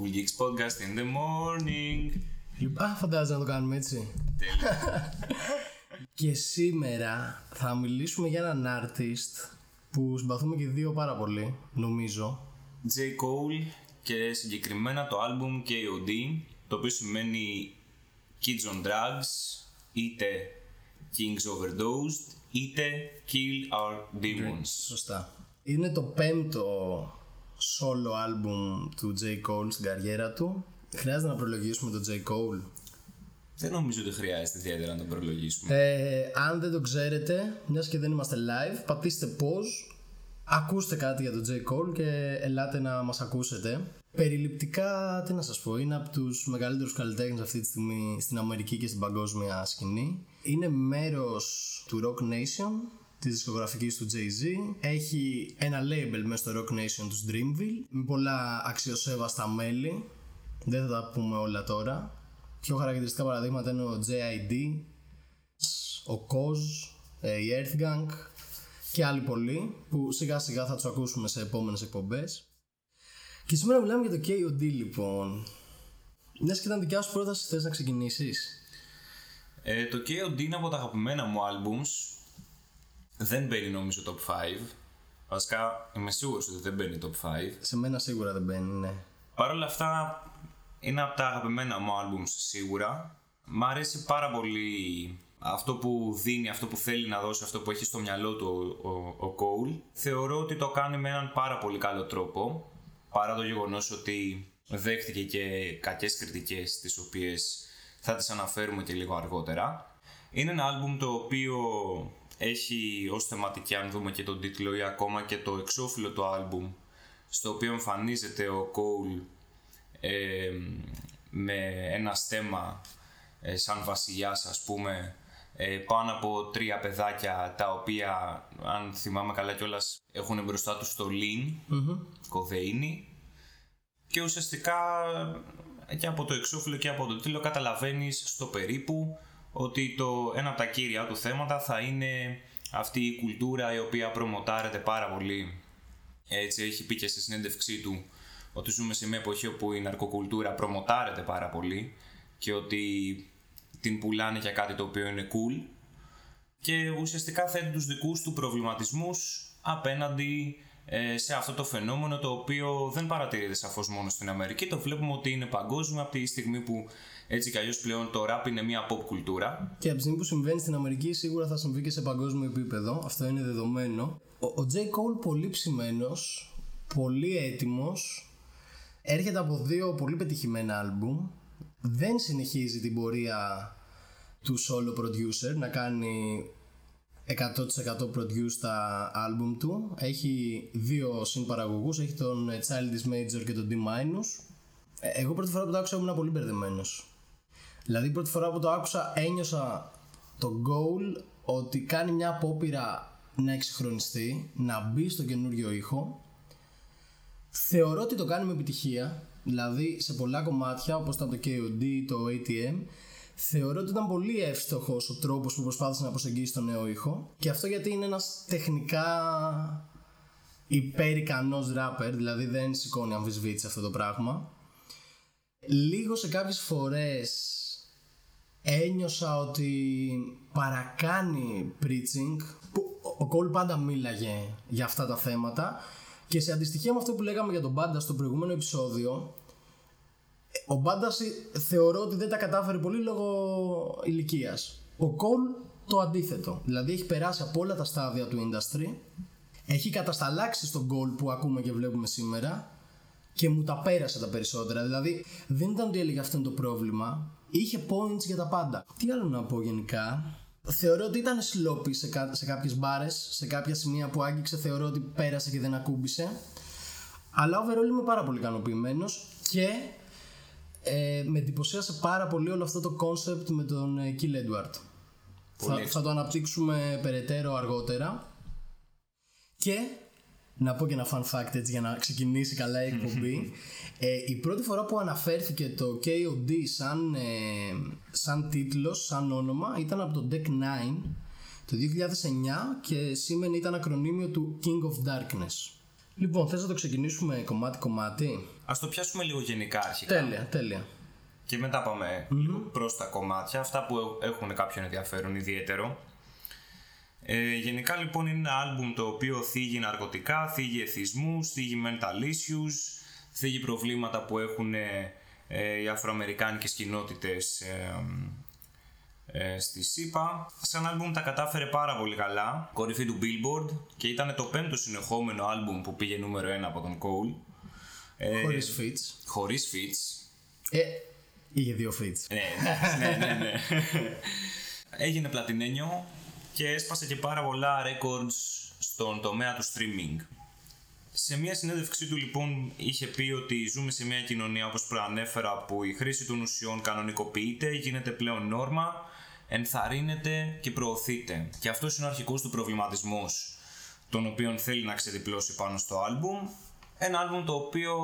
Cool Geeks Podcast in the morning. Λοιπόν, φαντάζομαι να το κάνουμε έτσι. Τέλεια. Και σήμερα θα μιλήσουμε για έναν artist που συμπαθούμε και δύο πάρα πολύ, νομίζω. J. Cole και συγκεκριμένα το album KOD, το οποίο σημαίνει Kids on Drugs, είτε Kings Overdosed, είτε Kill Our Demons. Σωστά. Είναι το πέμπτο solo album του J. Cole στην καριέρα του. Χρειάζεται να προλογίσουμε τον J. Cole; Δεν νομίζω ότι χρειάζεται ιδιαίτερα να τον προλογίσουμε. Ε, αν δεν το ξέρετε, μιας και δεν είμαστε live, πατήστε pause, ακούστε κάτι για τον J. Cole και ελάτε να μας ακούσετε. Περιληπτικά, τι να σας πω, είναι από τους μεγαλύτερους καλλιτέχνες αυτή τη στιγμή στην Αμερική και στην παγκόσμια σκηνή. Είναι μέρος του Rock Nation, της δισκογραφικής του Jay-Z. Έχει ένα label μέσα στο Rock Nation του Dreamville, με πολλά αξιοσέβαστα μέλη. Δεν θα τα πούμε όλα τώρα. Πιο χαρακτηριστικά παραδείγματα είναι ο JID, ο Koz, ε, η Earth Gang και άλλοι πολλοί που σιγά σιγά θα τους ακούσουμε σε επόμενες εκπομπές. Και σήμερα μιλάμε για το KOD λοιπόν. Μια και ήταν δικιά σου πρόταση, θες να ξεκινήσεις; Ε, το KOD είναι από τα αγαπημένα μου albums. Δεν μπαίνει νομίζω top 5. Βασικά είμαι σίγουρος ότι δεν μπαίνει top 5. Σε μένα σίγουρα δεν μπαίνει, ναι. Παρ' όλα αυτά είναι από τα αγαπημένα μου albums σίγουρα. Μ' αρέσει πάρα πολύ αυτό που δίνει, αυτό που θέλει να δώσει, αυτό που έχει στο μυαλό του ο, ο, ο Cole. Θεωρώ ότι το κάνει με έναν πάρα πολύ καλό τρόπο. Παρά το γεγονός ότι δέχτηκε και κακές κριτικές τις οποίες θα τις αναφέρουμε και λίγο αργότερα. Είναι ένα άλμπουμ το οποίο έχει ως θεματική αν δούμε και τον τίτλο ή ακόμα και το εξώφυλλο του άλμπουμ στο οποίο εμφανίζεται ο Cole ε, με ένα στέμα ε, σαν βασιλιάς ας πούμε ε, πάνω από τρία παιδάκια τα οποία αν θυμάμαι καλά κιόλας έχουν μπροστά τους το lean, κοδεΐνη και ουσιαστικά και από το εξώφυλλο και από το τίτλο καταλαβαίνεις στο περίπου ότι το ένα από τα κύρια του θέματα θα είναι αυτή η κουλτούρα η οποία προμοτάρεται πάρα πολύ. Έτσι έχει πει και στη συνέντευξή του ότι ζούμε σε μια εποχή όπου η ναρκοκουλτούρα προμοτάρεται πάρα πολύ και ότι την πουλάνε για κάτι το οποίο είναι cool και ουσιαστικά θέτει τους δικούς του προβληματισμούς απέναντι ε, σε αυτό το φαινόμενο το οποίο δεν παρατηρείται σαφώς μόνο στην Αμερική. Το βλέπουμε ότι είναι παγκόσμιο από τη στιγμή που έτσι κι αλλιώς πλέον το rap είναι μια pop κουλτούρα Και από τη στιγμή που συμβαίνει στην Αμερική, σίγουρα θα συμβεί και σε παγκόσμιο επίπεδο. Αυτό είναι δεδομένο. Ο, ο J. Cole πολύ ψημένος, πολύ έτοιμος. Έρχεται από δύο πολύ πετυχημένα άλμπουμ. Δεν συνεχίζει την πορεία του solo producer να κάνει 100% produce τα άλμπουμ του. Έχει δύο συνπαραγωγούς, έχει τον Childish Major και τον D Minus. Ε, Εγώ πρώτη φορά που το άκουσα ήμουν πολύ μπερδεμένος. Δηλαδή πρώτη φορά που το άκουσα ένιωσα το goal ότι κάνει μια απόπειρα να εξυγχρονιστεί, να μπει στο καινούριο ήχο. Θεωρώ ότι το κάνει με επιτυχία, δηλαδή σε πολλά κομμάτια όπως ήταν το KOD, το ATM, θεωρώ ότι ήταν πολύ εύστοχος ο τρόπος που προσπάθησε να προσεγγίσει τον νέο ήχο και αυτό γιατί είναι ένας τεχνικά υπερικανός rapper, δηλαδή δεν σηκώνει αμφισβήτηση αυτό το πράγμα. Λίγο σε κάποιες φορές ένιωσα ότι παρακάνει preaching που ο Κόλ πάντα μίλαγε για αυτά τα θέματα και σε αντιστοιχεία με αυτό που λέγαμε για τον Μπάντα στο προηγούμενο επεισόδιο ο Μπάντας θεωρώ ότι δεν τα κατάφερε πολύ λόγω ηλικίας. Ο Κόλ το αντίθετο. Δηλαδή έχει περάσει από όλα τα στάδια του industry, έχει κατασταλάξει στον Κόλ που ακούμε και βλέπουμε σήμερα και μου τα πέρασε τα περισσότερα. Δηλαδή δεν ήταν ότι έλεγε αυτό είναι το πρόβλημα. Είχε points για τα πάντα. Τι άλλο να πω γενικά; Θεωρώ ότι ήταν sloppy σε, κα- σε κάποιες μπάρες, σε κάποια σημεία που άγγιξε θεωρώ ότι πέρασε και δεν ακούμπησε. Αλλά overall είμαι πάρα πολύ ικανοποιημένος και ε, με εντυπωσίασε πάρα πολύ όλο αυτό το concept με τον ε, Kill Edward. Θα, θα το αναπτύξουμε περαιτέρω αργότερα. Και να πω και ένα fun fact έτσι για να ξεκινήσει καλά η εκπομπή. ε, η πρώτη φορά που αναφέρθηκε το KOD σαν, ε, σαν τίτλος, σαν όνομα ήταν από το Deck 9 το 2009 και σήμερα ήταν ακρονίμιο του King of Darkness. Λοιπόν, θες να το ξεκινήσουμε κομμάτι-κομμάτι. ας το πιάσουμε λίγο γενικά αρχικά. Τέλεια, τέλεια. Και μετά πάμε λίγο προς τα κομμάτια, αυτά που έχουν κάποιον ενδιαφέρον ιδιαίτερο. Ε, γενικά λοιπόν είναι ένα άλμπουμ το οποίο θίγει ναρκωτικά, θίγει εθισμούς, θίγει mental issues, θίγει προβλήματα που έχουν ε, οι αφροαμερικάνικες κοινότητες ε, ε, στη ΣΥΠΑ. Σαν άλμπουμ τα κατάφερε πάρα πολύ καλά, κορυφή του Billboard και ήταν το πέμπτο συνεχόμενο άλμπουμ που πήγε νούμερο 1 από τον Cole. Ε, χωρίς fits. Χωρίς fits. Ε, είχε δύο fits. Ναι, ναι, ναι, ναι. Έγινε πλατινένιο και έσπασε και πάρα πολλά records στον τομέα του streaming. Σε μια συνέντευξή του λοιπόν είχε πει ότι ζούμε σε μια κοινωνία όπως προανέφερα που η χρήση των ουσιών κανονικοποιείται, γίνεται πλέον νόρμα, ενθαρρύνεται και προωθείται. Και αυτός είναι ο αρχικός του προβληματισμός τον οποίο θέλει να ξεδιπλώσει πάνω στο άλμπουμ. Ένα άλμπουμ το οποίο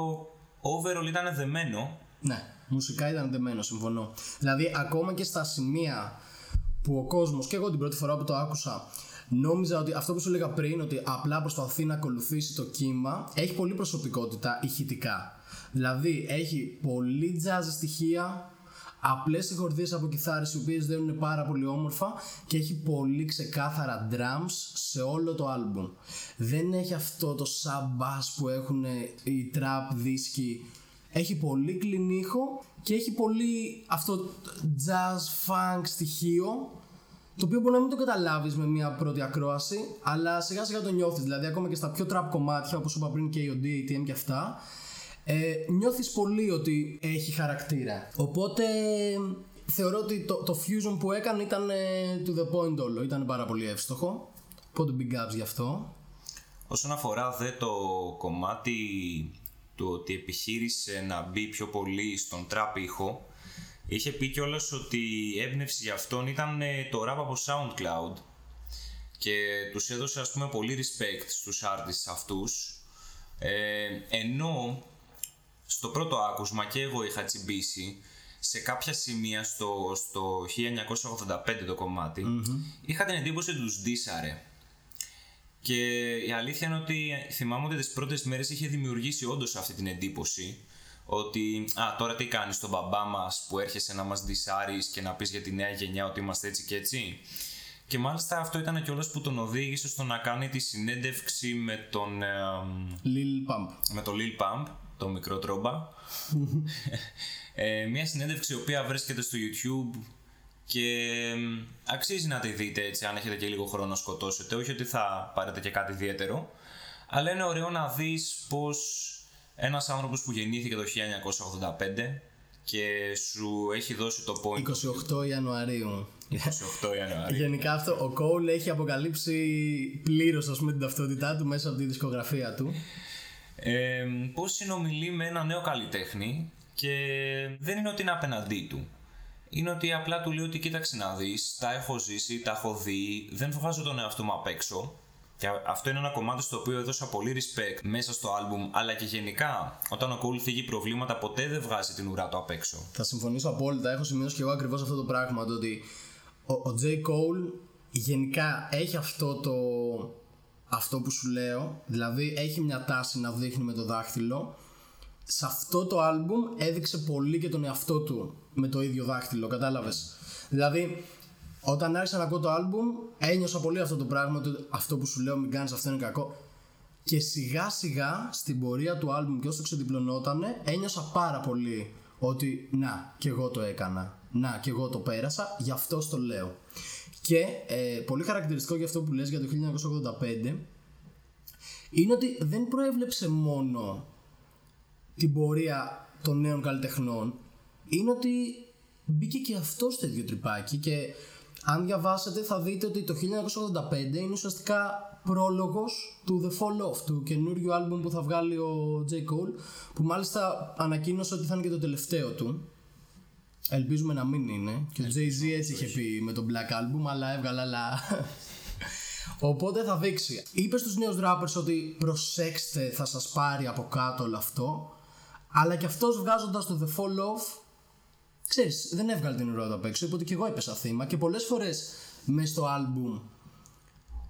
overall ήταν δεμένο. Ναι, μουσικά ήταν δεμένο, συμφωνώ. Δηλαδή ακόμα και στα σημεία που ο κόσμος και εγώ την πρώτη φορά που το άκουσα Νόμιζα ότι αυτό που σου έλεγα πριν, ότι απλά προσπαθεί να ακολουθήσει το κύμα, έχει πολύ προσωπικότητα ηχητικά. Δηλαδή έχει πολύ jazz στοιχεία, απλές συγχορδίες από κιθάρες οι οποίες δένουν πάρα πολύ όμορφα και έχει πολύ ξεκάθαρα drums σε όλο το album. Δεν έχει αυτό το sub bass που έχουν οι trap δίσκοι. Έχει πολύ κλινίχο και έχει πολύ αυτό jazz funk στοιχείο το οποίο μπορεί να μην το καταλάβεις με μια πρώτη ακρόαση, αλλά σιγά σιγά το νιώθεις. Δηλαδή, ακόμα και στα πιο trap κομμάτια, όπως είπα πριν και η OD, ATM και αυτά, ε, νιώθεις πολύ ότι έχει χαρακτήρα. Οπότε θεωρώ ότι το, το fusion που έκανε ήταν ε, to the point όλο. Ήταν πάρα πολύ εύστοχο. Οπότε big ups γι' αυτό. Όσον αφορά δε το κομμάτι του ότι επιχείρησε να μπει πιο πολύ στον trap ήχο, Είχε πει κιόλας ότι η έμπνευση για αυτόν ήταν ε, το rap από SoundCloud και τους έδωσε ας πούμε πολύ respect στους artists αυτούς. Ε, ενώ στο πρώτο άκουσμα και εγώ είχα τσιμπήσει σε κάποια σημεία στο, στο 1985 το κομματι είχα την εντύπωση ότι τους ντύσαρε και η αλήθεια είναι ότι θυμάμαι ότι τις πρώτες μέρες είχε δημιουργήσει όντως αυτή την εντύπωση ότι α, τώρα τι κάνεις τον μπαμπά μας που έρχεσαι να μας δισάρεις και να πεις για τη νέα γενιά ότι είμαστε έτσι και έτσι. Και μάλιστα αυτό ήταν κιόλας που τον οδήγησε στο να κάνει τη συνέντευξη με τον. Lil Pump. Με τον Lil Pump, το μικρό τρόμπα. ε, μια συνέντευξη η οποία βρίσκεται στο YouTube και αξίζει να τη δείτε έτσι αν έχετε και λίγο χρόνο να σκοτώσετε. Όχι ότι θα πάρετε και κάτι ιδιαίτερο. Αλλά είναι ωραίο να δεις πως ένας άνθρωπος που γεννήθηκε το 1985 και σου έχει δώσει το point 28 Ιανουαρίου 28 Ιανουαρίου Γενικά αυτό ο Cole έχει αποκαλύψει πλήρως ας πούμε την ταυτότητά του μέσα από τη δισκογραφία του ε, Πώς συνομιλεί με ένα νέο καλλιτέχνη και δεν είναι ότι είναι απέναντί του είναι ότι απλά του λέει ότι κοίταξε να δεις, τα έχω ζήσει, τα έχω δει, δεν φοβάζω τον εαυτό μου απ' έξω και αυτό είναι ένα κομμάτι στο οποίο έδωσα πολύ respect μέσα στο album, αλλά και γενικά όταν ο Cole θίγει προβλήματα ποτέ δεν βγάζει την ουρά του απ' έξω. Θα συμφωνήσω απόλυτα. Έχω σημειώσει και εγώ ακριβώς αυτό το πράγμα. Το ότι ο, ο J. Cole γενικά έχει αυτό το. Αυτό που σου λέω, δηλαδή έχει μια τάση να δείχνει με το δάχτυλο. Σε αυτό το album έδειξε πολύ και τον εαυτό του με το ίδιο δάχτυλο, κατάλαβες. Δηλαδή όταν άρχισα να ακούω το άλμπουμ, ένιωσα πολύ αυτό το πράγμα, ότι αυτό που σου λέω μην κάνεις αυτό είναι κακό. Και σιγά σιγά στην πορεία του άλμπουμ και όσο ξεδιπλωνότανε, ένιωσα πάρα πολύ ότι να, και εγώ το έκανα. Να, και εγώ το πέρασα, γι' αυτό το λέω. Και ε, πολύ χαρακτηριστικό για αυτό που λες για το 1985 είναι ότι δεν προέβλεψε μόνο την πορεία των νέων καλλιτεχνών, είναι ότι μπήκε και αυτός στο ίδιο τρυπάκι και αν διαβάσετε θα δείτε ότι το 1985 είναι ουσιαστικά πρόλογος του The Fall Off, του καινούριου άλμπουμ που θα βγάλει ο J. Cole, που μάλιστα ανακοίνωσε ότι θα είναι και το τελευταίο του. Ελπίζουμε να μην είναι. Και ο Jay-Z έτσι είχε πει με το Black Album, αλλά έβγαλε άλλα. Οπότε θα δείξει. Είπε στους νέους rappers ότι προσέξτε θα σας πάρει από κάτω όλο αυτό. Αλλά και αυτός βγάζοντας το The Fall Off ξέρεις, δεν έβγαλε την ουρά απ' έξω, είπε ότι και εγώ έπεσα θύμα και πολλές φορές μέσα στο άλμπουμ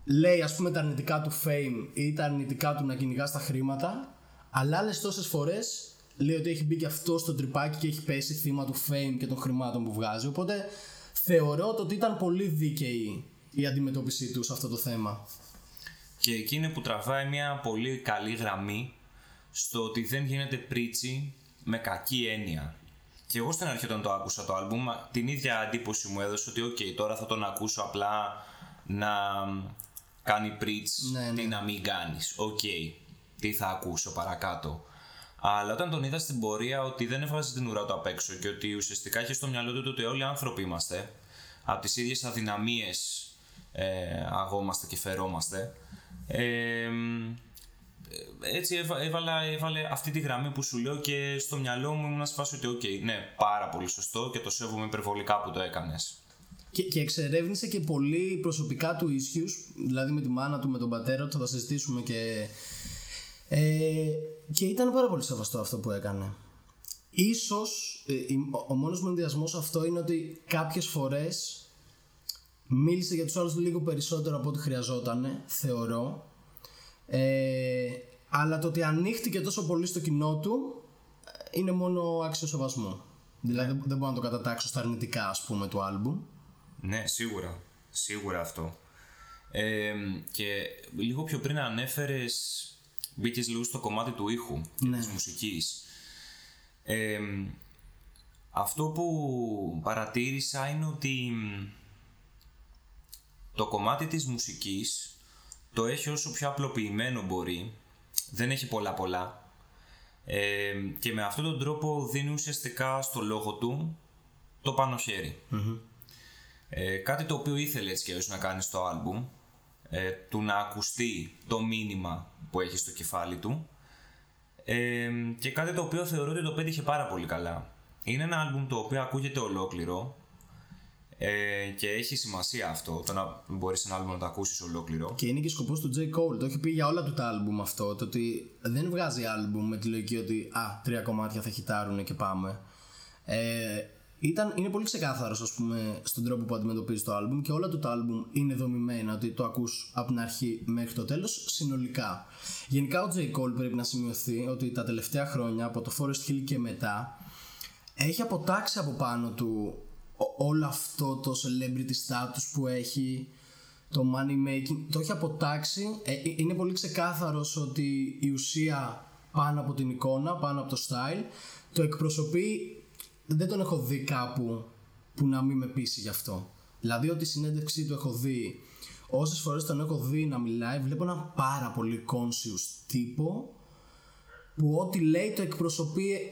λέει ας πούμε τα αρνητικά του fame ή τα αρνητικά του να κυνηγά τα χρήματα αλλά άλλες τόσες φορές λέει ότι έχει μπει και αυτό στο τριπάκι και έχει πέσει θύμα του fame και των χρημάτων που βγάζει. Οπότε θεωρώ ότι ήταν πολύ δίκαιη η αντιμετώπιση του σε αυτό το θέμα. Και εκεί είναι που τραβάει μια πολύ καλή γραμμή στο ότι δεν γίνεται preachy με κακή έννοια. Και εγώ στην αρχή όταν το άκουσα το άλμπουμ, την ίδια εντύπωση μου έδωσε ότι οκ, τώρα θα τον ακούσω απλά να κάνει preach, Ναι, τι να μην κάνεις. Οκ, τι θα ακούσω παρακάτω. Αλλά όταν τον είδα στην πορεία ότι δεν έβγαζε την ουρά του απ' έξω και ότι ουσιαστικά είχε στο μυαλό του ότι όλοι οι άνθρωποι είμαστε, από τις ίδιες αδυναμίες ε, αγόμαστε και φερόμαστε, ε, έτσι έβα, έβαλα, έβαλε αυτή τη γραμμή που σου λέω και στο μυαλό μου ήμουν σε φάση ότι οκ, ναι, πάρα πολύ σωστό και το σέβομαι υπερβολικά που το έκανες. Και, και εξερεύνησε και πολύ προσωπικά του issues, δηλαδή με τη μάνα του, με τον πατέρα του, θα τα συζητήσουμε και... Ε, και ήταν πάρα πολύ σεβαστό αυτό που έκανε. Ίσως ε, η- ο, ο μόνος μου ενδιασμός σε αυτό είναι ότι κάποιες φορές μίλησε για τους άλλους λίγο περισσότερο από ό,τι χρειαζόταν, θεωρώ. Ε, αλλά το ότι ανοίχτηκε τόσο πολύ στο κοινό του ε, είναι μόνο άξιο σεβασμού. Δηλαδή δεν- δεν μπορώ να το κατατάξω στα αρνητικά ας πούμε του άλμπουμ. Ναι, σίγουρα. Σίγουρα αυτό. Ε, και λίγο πιο πριν ανέφερες, μπήκες λίγο στο κομμάτι του ήχου και Ναι. της μουσικής. Ε, αυτό που παρατήρησα είναι ότι μ, το κομμάτι της μουσικής το έχει όσο πιο απλοποιημένο μπορεί. Δεν έχει πολλά πολλά. Ε, και με αυτόν τον τρόπο δίνει ουσιαστικά στο λόγο του το πάνω χέρι. Ε, κάτι το οποίο ήθελε έτσι και αλλιώς να κάνει στο άλμπουμ ε, του να ακουστεί το μήνυμα που έχει στο κεφάλι του ε, και κάτι το οποίο θεωρώ ότι το πέτυχε πάρα πολύ καλά. Είναι ένα άλμπουμ το οποίο ακούγεται ολόκληρο ε, και έχει σημασία αυτό το να μπορείς ένα άλμπουμ να το ακούσεις ολόκληρο. Και είναι και σκοπός του J. Cole. Το έχει πει για όλα του τα άλμπουμ αυτό. Το ότι δεν βγάζει άλμπουμ με τη λογική ότι α, τρία κομμάτια θα χιτάρουν και πάμε. Ε, ήταν, είναι πολύ ξεκάθαρος ας πούμε στον τρόπο που αντιμετωπίζεις το άλμπουμ και όλα του τα άλμπουμ είναι δομημένα ότι το ακούς από την αρχή μέχρι το τέλος συνολικά. Γενικά ο J. Cole πρέπει να σημειωθεί ότι τα τελευταία χρόνια από το Forest Hill και μετά έχει αποτάξει από πάνω του ο- όλο αυτό το celebrity status που έχει το money making το έχει αποτάξει. Ε, ε, είναι πολύ ξεκάθαρος ότι η ουσία πάνω από την εικόνα πάνω από το style το εκπροσωπεί δεν τον έχω δει κάπου που να μην με πείσει γι' αυτό. Δηλαδή ότι η συνέντευξή του έχω δει όσες φορές τον έχω δει να μιλάει βλέπω ένα πάρα πολύ conscious τύπο που ό,τι λέει το εκπροσωπεί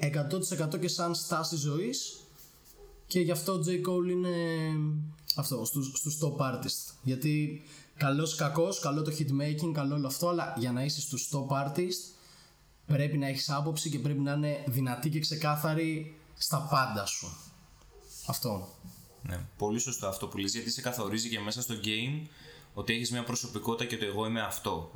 100% και σαν στάση ζωής και γι' αυτό ο J. Cole είναι αυτό, στους, στους top artist. Γιατί καλός κακός, καλό το hitmaking, καλό όλο αυτό, αλλά για να είσαι στους top artist πρέπει να έχεις άποψη και πρέπει να είναι δυνατή και ξεκάθαρη στα πάντα σου. Αυτό. Ναι, πολύ σωστό αυτό που λες γιατί σε καθορίζει και μέσα στο game ότι έχεις μια προσωπικότητα και το εγώ είμαι αυτό.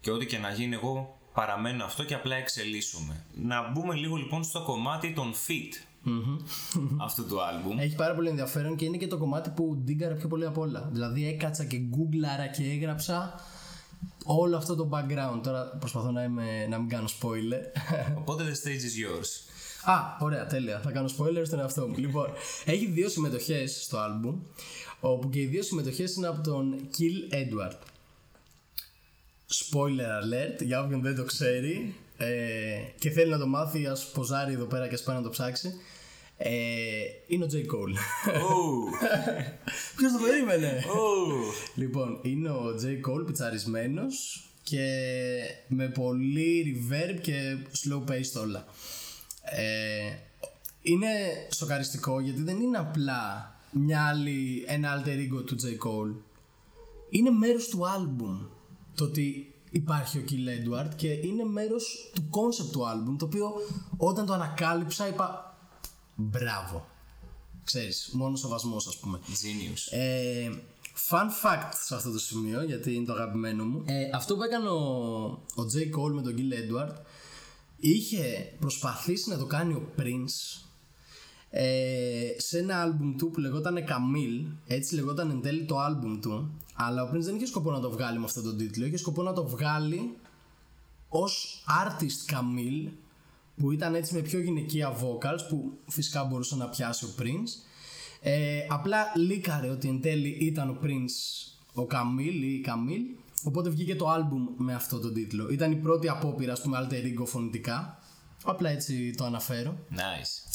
Και ό,τι και να γίνει εγώ παραμένω αυτό και απλά εξελίσσομαι. Να μπούμε λίγο λοιπόν στο κομμάτι των fit αυτού του άλμπουμ. Έχει πάρα πολύ ενδιαφέρον και είναι και το κομμάτι που ντύγκαρα πιο πολύ απ' όλα. Δηλαδή έκατσα και γκούγκλαρα και έγραψα όλο αυτό το background. Τώρα προσπαθώ να, είμαι, να μην κάνω spoiler. Οπότε the stage is yours. Α, ωραία, τέλεια. Θα κάνω spoiler στον εαυτό μου. λοιπόν, έχει δύο συμμετοχές στο album, όπου και οι δύο συμμετοχές είναι από τον Kill Edward. Spoiler alert, για όποιον δεν το ξέρει ε, και θέλει να το μάθει, ας ποζάρει εδώ πέρα και ας πάει να το ψάξει. Ε, είναι ο J. Cole. Oh, Ποιος το περίμενε; oh. Λοιπόν, είναι ο J. Cole πιτσαρισμένος και με πολύ reverb και slow paced όλα. Ε, είναι σοκαριστικό γιατί δεν είναι απλά μια άλλη, ένα alter ego του J. Cole. Είναι μέρος του album το ότι υπάρχει ο Kill Edward και είναι μέρος του concept του album το οποίο όταν το ανακάλυψα είπα μπράβο. Ξέρεις, μόνο σοβασμός ας πούμε. Genius. Ε, fun fact σε αυτό το σημείο, γιατί είναι το αγαπημένο μου. Ε, αυτό που έκανε ο, ο J. Cole με τον Gil Edward είχε προσπαθήσει να το κάνει ο Prince ε, σε ένα άλμπουμ του που λεγόταν Camille, έτσι λεγόταν εν τέλει το άλμπουμ του, αλλά ο Prince δεν είχε σκοπό να το βγάλει με αυτόν τον τίτλο, είχε σκοπό να το βγάλει ως artist Camille που ήταν έτσι με πιο γυναικεία vocals που φυσικά μπορούσε να πιάσει ο Prince. Ε, απλά λίκαρε ότι εν τέλει ήταν ο Prince ο Καμίλ ή η Καμίλ οπότε βγήκε το άλμπουμ με αυτό τον τίτλο. Ήταν η πρώτη απόπειρα ας πούμε alter ego φωνητικά. Απλά έτσι το αναφέρω. Nice.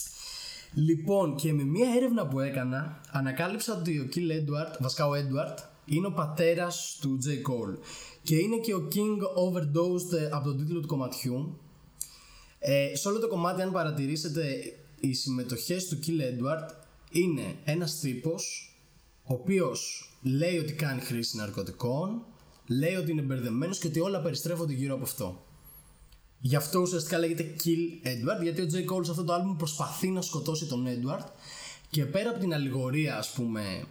Λοιπόν, και με μια έρευνα που έκανα, ανακάλυψα ότι ο Kill Edward, βασικά ο Edward, είναι ο πατέρας του J. Cole. Και είναι και ο King Overdosed ε, από τον τίτλο του κομματιού. Ε, σε όλο το κομμάτι, αν παρατηρήσετε, οι συμμετοχές του Kill Edward είναι ένας τύπος ο οποίος λέει ότι κάνει χρήση ναρκωτικών, λέει ότι είναι μπερδεμένος και ότι όλα περιστρέφονται γύρω από αυτό. Γι' αυτό ουσιαστικά λέγεται Kill Edward, γιατί ο J. Cole σε αυτό το άλμπουμ προσπαθεί να σκοτώσει τον Edward και πέρα από την αλληγορία, ας πούμε,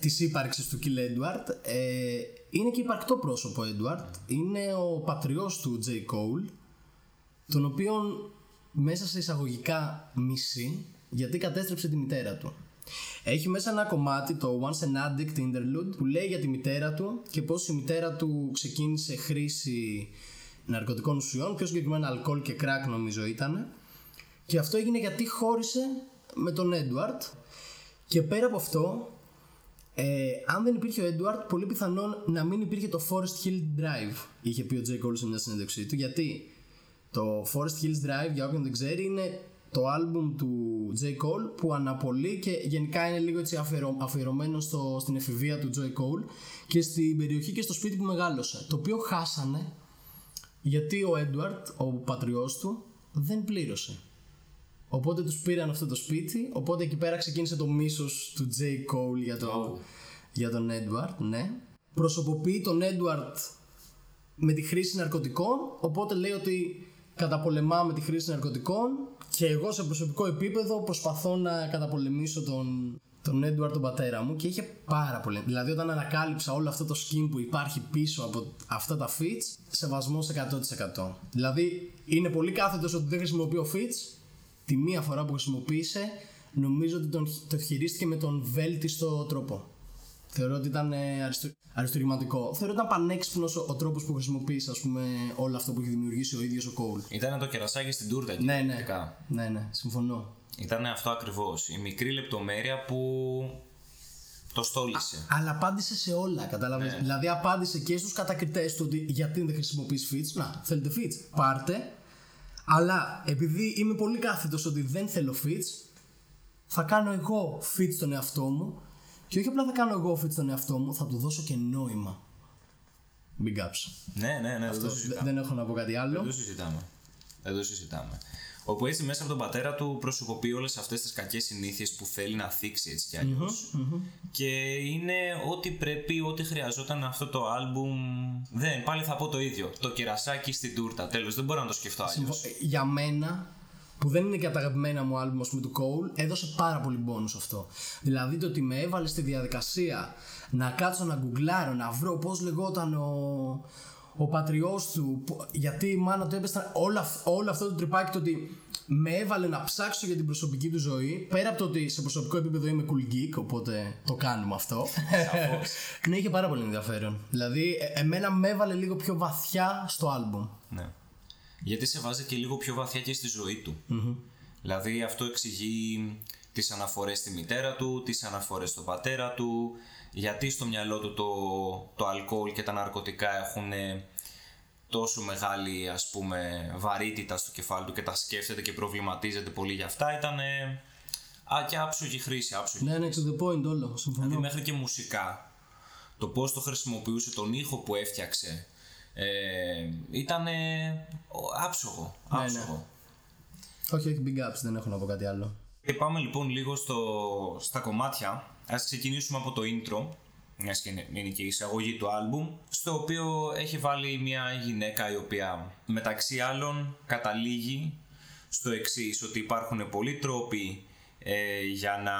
της ύπαρξης του Kill Edward, ε, είναι και υπαρκτό πρόσωπο Edward. Είναι ο πατριός του J. Cole, τον οποίον μέσα σε εισαγωγικά μισή, γιατί κατέστρεψε τη μητέρα του. Έχει μέσα ένα κομμάτι, το Once an Addict Interlude, που λέει για τη μητέρα του και πώς η μητέρα του ξεκίνησε χρήση ναρκωτικών ουσιών, πιο συγκεκριμένα αλκοόλ και κράκ νομίζω ήταν. Και αυτό έγινε γιατί χώρισε με τον Έντουαρτ. Και πέρα από αυτό, ε, αν δεν υπήρχε ο Έντουαρτ, πολύ πιθανόν να μην υπήρχε το Forest Hill Drive, είχε πει ο Τζέι Cole σε μια συνέντευξή του. Γιατί το Forest Hills Drive, για όποιον δεν ξέρει, είναι το άλμπουμ του J. Cole που αναπολύει και γενικά είναι λίγο έτσι αφιερω, αφιερωμένο στο, στην εφηβεία του J. Cole και στην περιοχή και στο σπίτι που μεγάλωσε. Το οποίο χάσανε γιατί ο Έντουαρτ, ο πατριός του, δεν πλήρωσε. Οπότε τους πήραν αυτό το σπίτι, οπότε εκεί πέρα ξεκίνησε το μίσος του J. Cole για, το, για τον Έντουαρτ, ναι. Προσωποποιεί τον Έντουαρτ με τη χρήση ναρκωτικών, οπότε λέει ότι καταπολεμάμε τη χρήση ναρκωτικών και εγώ σε προσωπικό επίπεδο προσπαθώ να καταπολεμήσω τον, τον Έντουαρτ τον πατέρα μου και είχε πάρα πολύ. Δηλαδή, όταν ανακάλυψα όλο αυτό το skin που υπάρχει πίσω από αυτά τα fits, σεβασμός 100%. Δηλαδή, είναι πολύ κάθετος ότι δεν χρησιμοποιεί ο fits. Τη μία φορά που χρησιμοποίησε, νομίζω ότι τον, το χειρίστηκε με τον βέλτιστο τρόπο. Θεωρώ ότι ήταν ε, αριστο, αριστουργηματικό. Θεωρώ ότι ήταν πανέξυπνος ο, ο τρόπος που χρησιμοποίησε ας πούμε, όλο αυτό που έχει δημιουργήσει ο ίδιος ο Κόουλ. Ήταν το κερασάκι στην τούρτα εκεί. Ναι, ναι. πρακτικά. Ναι, ναι, συμφωνώ. Ήταν αυτό ακριβώς. Η μικρή λεπτομέρεια που το στόλισε. Αλλά απάντησε σε όλα, κατάλαβε. Δηλαδή απάντησε και στους κατακριτές του ότι γιατί δεν χρησιμοποιείς fits. Να, θέλετε fits, πάρτε. Αλλά επειδή είμαι πολύ κάθετος ότι δεν θέλω fits, θα κάνω εγώ fits στον εαυτό μου και όχι απλά θα κάνω εγώ fits στον εαυτό μου, θα του δώσω και νόημα. Big ups. Ναι, ναι, ναι, δεν το Δε- συζητάμε. Δεν έχω να πω κάτι άλλο. Δεν το συζητάμε. Δεν το συζητάμε. Όπου έτσι μέσα από τον πατέρα του προσωποποιεί όλες αυτές τις κακές συνήθειες που θέλει να θίξει έτσι κι αλλιως Και είναι ό,τι πρέπει, ό,τι χρειαζόταν αυτό το άλμπουμ. Δεν, πάλι θα πω το ίδιο. Το κερασάκι στην τούρτα. Τέλος, δεν μπορώ να το σκεφτώ αλλιώς. Ε, Για μένα, που δεν είναι και από τα αγαπημένα μου άλμπουμ ας πούμε, του Cole, έδωσε πάρα πολύ bonus αυτό. Δηλαδή το ότι με έβαλε στη διαδικασία να κάτσω να γκουγκλάρω, να βρω πώς λεγόταν ο, ο πατριός του, που- γιατί η μάνα του έπεσε όλο, αυ- όλο αυτό το τρυπάκι το ότι με έβαλε να ψάξω για την προσωπική του ζωή, πέρα από το ότι σε προσωπικό επίπεδο είμαι cool geek, οπότε το κάνουμε αυτό. ναι, είχε πάρα πολύ ενδιαφέρον. Δηλαδή, ε- εμένα με έβαλε λίγο πιο βαθιά στο άλμπουμ. Ναι. Γιατί σε βάζει και λίγο πιο βαθιά και στη ζωή του. Δηλαδή αυτό εξηγεί τις αναφορές στη μητέρα του, τις αναφορές στον πατέρα του, γιατί στο μυαλό του το, το αλκοόλ και τα ναρκωτικά έχουν τόσο μεγάλη ας πούμε βαρύτητα στο κεφάλι του και τα σκέφτεται και προβληματίζεται πολύ για αυτά ήταν α, και άψογη χρήση, άψογη. Ναι, ναι, to the point όλο. Συμφωνώ. Δηλαδή μέχρι και μουσικά το πώς το χρησιμοποιούσε, τον ήχο που έφτιαξε ε, ήταν άψογο, Ναι, άψογο. Όχι, όχι, big ups, δεν έχω να πω κάτι άλλο. Και πάμε λοιπόν λίγο στο, στα κομμάτια. Ας ξεκινήσουμε από το intro, μιας και είναι, είναι και η εισαγωγή του άλμπουμ, στο οποίο έχει βάλει μια γυναίκα η οποία μεταξύ άλλων καταλήγει στο εξής ότι υπάρχουν πολλοί τρόποι ε, για να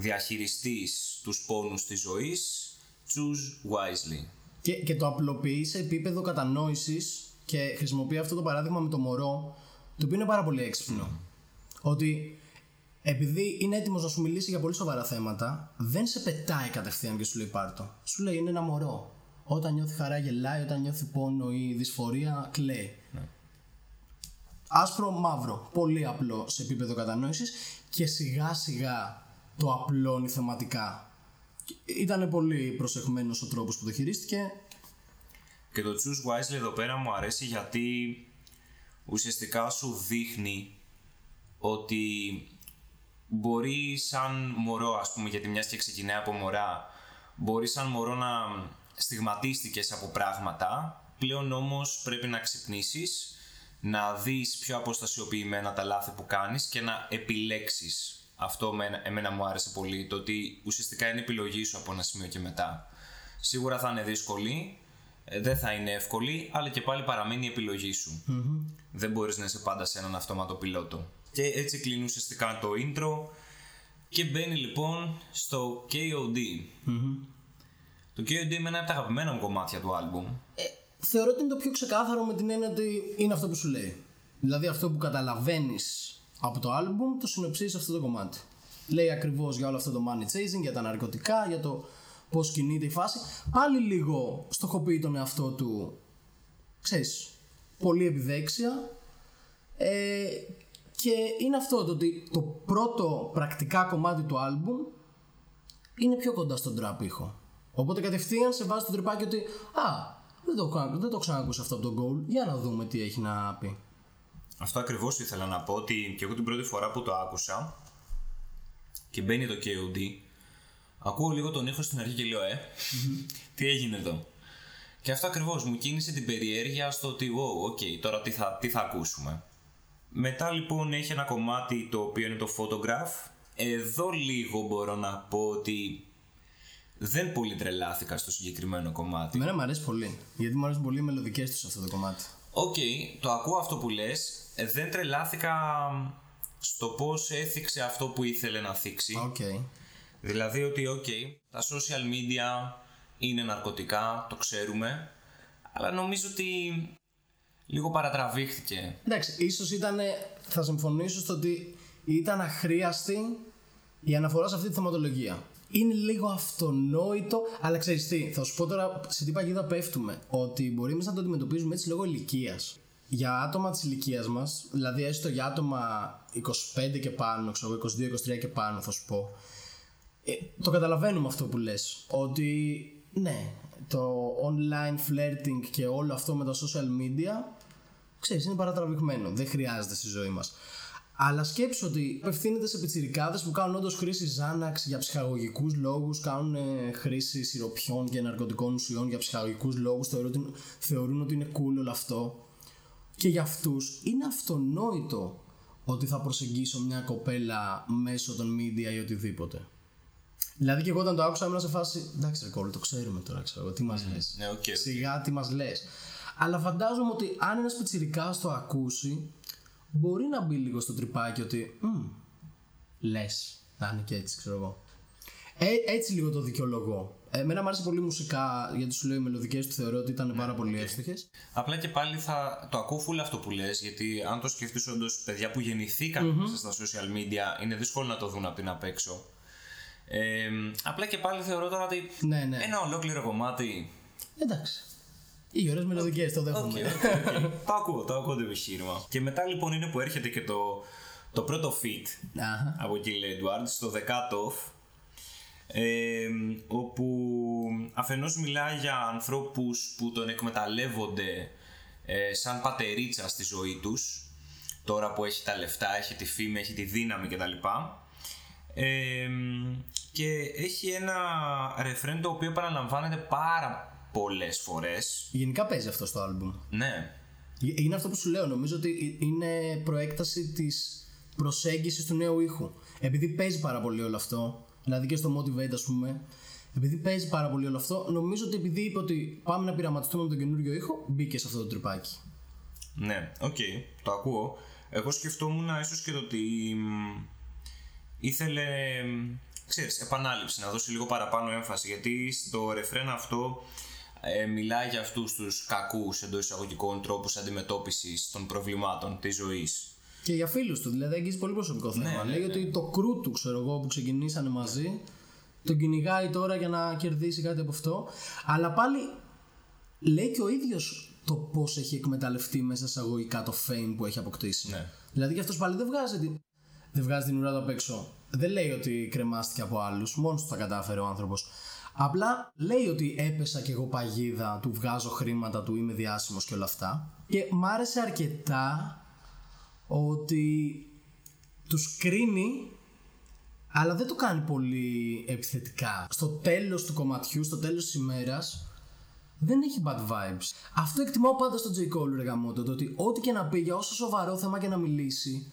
διαχειριστείς τους πόνους της ζωής. Choose wisely. Και, και το απλοποιεί σε επίπεδο κατανόησης και χρησιμοποιεί αυτό το παράδειγμα με το μωρό, το οποίο είναι πάρα πολύ έξυπνο. Ότι επειδή είναι έτοιμος να σου μιλήσει για πολύ σοβαρά θέματα, δεν σε πετάει κατευθείαν και σου λέει πάρτο. Σου λέει είναι ένα μωρό. Όταν νιώθει χαρά γελάει, όταν νιώθει πόνο ή δυσφορία κλαίει. άσπρο μαύρο. Πολύ απλό σε επίπεδο κατανόησης και σιγά σιγά το απλώνει θεματικά. Ήταν πολύ προσεχμένος ο τρόπος που το χειρίστηκε. Και το Choose Wisely εδώ πέρα μου αρέσει γιατί ουσιαστικά σου δείχνει ότι μπορεί σαν μωρό ας πούμε γιατί μιας και ξεκινάει από μωρά μπορεί σαν μωρό να στιγματίστηκες από πράγματα πλέον όμως πρέπει να ξυπνήσεις να δεις πιο αποστασιοποιημένα τα λάθη που κάνεις και να επιλέξεις. Αυτό με, εμένα μου άρεσε πολύ το ότι ουσιαστικά είναι επιλογή σου από ένα σημείο και μετά. Σίγουρα θα είναι δύσκολη ε, δεν θα είναι εύκολη αλλά και πάλι παραμένει η επιλογή σου. Δεν μπορείς να είσαι πάντα σε έναν αυτόματο πιλότο και έτσι κλείνει ουσιαστικά το intro και μπαίνει λοιπόν στο KOD. Το KOD είναι ένα από τα αγαπημένα μου κομμάτια του άλμπουμ. Ε, θεωρώ ότι είναι το πιο ξεκάθαρο με την έννοια ότι είναι αυτό που σου λέει. Δηλαδή αυτό που καταλαβαίνεις από το άλμπουμ το συνοψίζεις αυτό το κομμάτι. Λέει ακριβώς για όλο αυτό το money chasing, για τα ναρκωτικά, για το πώς κινείται η φάση. Πάλι λίγο στοχοποιεί τον εαυτό του, ξέρεις, πολύ επιδέξια. Ε, και είναι αυτό το ότι το πρώτο πρακτικά κομμάτι του άλμπουμ είναι πιο κοντά στον τραπ ήχο. Οπότε κατευθείαν σε βάζει το τρυπάκι ότι Α, δεν το, δεν το ξανακούσα αυτό από τον goal. Για να δούμε τι έχει να πει. Αυτό ακριβώς ήθελα να πω ότι και εγώ την πρώτη φορά που το άκουσα και μπαίνει το KOD ακούω λίγο τον ήχο στην αρχή και λέω ε, τι έγινε εδώ. Και αυτό ακριβώς μου κίνησε την περιέργεια στο ότι wow, ok, τώρα τι θα, τι θα ακούσουμε. Μετά λοιπόν έχει ένα κομμάτι το οποίο είναι το photograph. Εδώ λίγο μπορώ να πω ότι δεν πολύ τρελάθηκα στο συγκεκριμένο κομμάτι. Εμένα μου αρέσει πολύ. Γιατί μου αρέσουν πολύ οι μελωδικές τους αυτό το κομμάτι. Οκ, το ακούω αυτό που λες. Δεν τρελάθηκα στο πώς έθιξε αυτό που ήθελε να θίξει. Okay. Δηλαδή ότι, οκ, τα social media είναι ναρκωτικά, το ξέρουμε. Αλλά νομίζω ότι λίγο παρατραβήχτηκε. Εντάξει, ίσως ήταν. Θα συμφωνήσω στο ότι ήταν αχρίαστη η αναφορά σε αυτή τη θεματολογία. Είναι λίγο αυτονόητο, αλλά ξέρεις τι, θα σου πω τώρα σε τι παγίδα πέφτουμε. Ότι μπορεί εμείς να το αντιμετωπίζουμε έτσι λόγω ηλικίας. Για άτομα της ηλικίας μας, δηλαδή έστω για άτομα 25 και πάνω, ξέρω 22-23 και πάνω, θα σου πω. Ε, το καταλαβαίνουμε αυτό που λες Ότι ναι, το online flirting και όλο αυτό με τα social media ξέρεις, είναι παρατραβηγμένο. Δεν χρειάζεται στη ζωή μας. Αλλά σκέψου ότι απευθύνεται σε πιτσιρικάδες που κάνουν όντως χρήση Ζάναξ για ψυχαγωγικούς λόγους, κάνουν ε, χρήση σιροπιών και ναρκωτικών ουσιών για ψυχαγωγικούς λόγους, θεωρούν, θεωρούν ότι είναι cool όλο αυτό. Και για αυτούς είναι αυτονόητο ότι θα προσεγγίσω μια κοπέλα μέσω των media ή οτιδήποτε. Δηλαδή και εγώ όταν το άκουσα ήμουν σε φάση. Εντάξει, ρε κόλλο, το ξέρουμε τώρα, ξέρω τι μας λες. Ναι, okay. Σιγά τι μας λες. Αλλά φαντάζομαι ότι αν ένα πιτσιρικά το ακούσει, μπορεί να μπει λίγο στο τρυπάκι ότι. Λες. Να είναι και έτσι, ξέρω εγώ. Ε, έτσι λίγο το δικαιολογώ. Εμένα μου άρεσε πολύ μουσικά, γιατί σου λέω οι μελωδικές του θεωρώ ότι ήταν πάρα πολύ εύστοχες. Απλά και πάλι θα το ακούω φούλα αυτό που λες, γιατί αν το σκεφτεί όντως παιδιά που γεννηθηκαν mm-hmm. στα social media, είναι δύσκολο να το δουν από την απ' έξω. Ε, απλά και πάλι θεωρώ τώρα ότι ναι, ναι. ένα ολόκληρο κομμάτι. Εντάξει. Οι ωραίε μελωδικέ, το δέχομαι. Okay, okay, okay. το ακούω, το ακούω το επιχείρημα. Και μετά λοιπόν είναι που έρχεται και το, το πρώτο fit από Kill Edward στο The Cut ε, όπου αφενός μιλάει για ανθρώπους που τον εκμεταλλεύονται ε, σαν πατερίτσα στη ζωή τους τώρα που έχει τα λεφτά, έχει τη φήμη, έχει τη δύναμη κτλ. Ε, και έχει ένα ρεφρέν το οποίο επαναλαμβάνεται πάρα πολλές φορές. Γενικά παίζει αυτό στο άλμπουμ. Ναι. Είναι αυτό που σου λέω. Νομίζω ότι είναι προέκταση της προσέγγισης του νέου ήχου. Επειδή παίζει πάρα πολύ όλο αυτό, δηλαδή και στο Motivate ας πούμε, επειδή παίζει πάρα πολύ όλο αυτό, νομίζω ότι επειδή είπε ότι πάμε να πειραματιστούμε με τον καινούριο ήχο, μπήκε σε αυτό το τριπάκι. Ναι, οκ, okay, το ακούω. Εγώ σκεφτόμουν ίσως και το ότι ήθελε ξέρεις, επανάληψη, να δώσει λίγο παραπάνω έμφαση γιατί στο ρεφρέν αυτό ε, μιλάει για αυτούς τους κακούς εντός εισαγωγικών τρόπους αντιμετώπισης των προβλημάτων της ζωής. Και για φίλους του, δηλαδή αγγίζει πολύ προσωπικό θέμα. Ναι, Λέει ναι, ότι ναι. το κρού του, ξέρω εγώ, που ξεκινήσανε μαζί, τον κυνηγάει τώρα για να κερδίσει κάτι από αυτό. Αλλά πάλι λέει και ο ίδιος το πώς έχει εκμεταλλευτεί μέσα σε αγωγικά το fame που έχει αποκτήσει. Ναι. Δηλαδή και αυτός πάλι δεν βγάζει την, δεν βγάζει την ουρά του απ' έξω. Δεν λέει ότι κρεμάστηκε από άλλους, μόνος του τα κατάφερε ο άνθρωπος. Απλά λέει ότι έπεσα κι εγώ παγίδα, του βγάζω χρήματα, του είμαι διάσημος και όλα αυτά. Και μ' άρεσε αρκετά ότι τους κρίνει αλλά δεν το κάνει πολύ επιθετικά. Στο τέλος του κομματιού, στο τέλος της ημέρας δεν έχει bad vibes. Αυτό εκτιμάω πάντα στον J. Cole ρε γαμώτο, το ότι ό,τι και να πει για όσο σοβαρό θέμα και να μιλήσει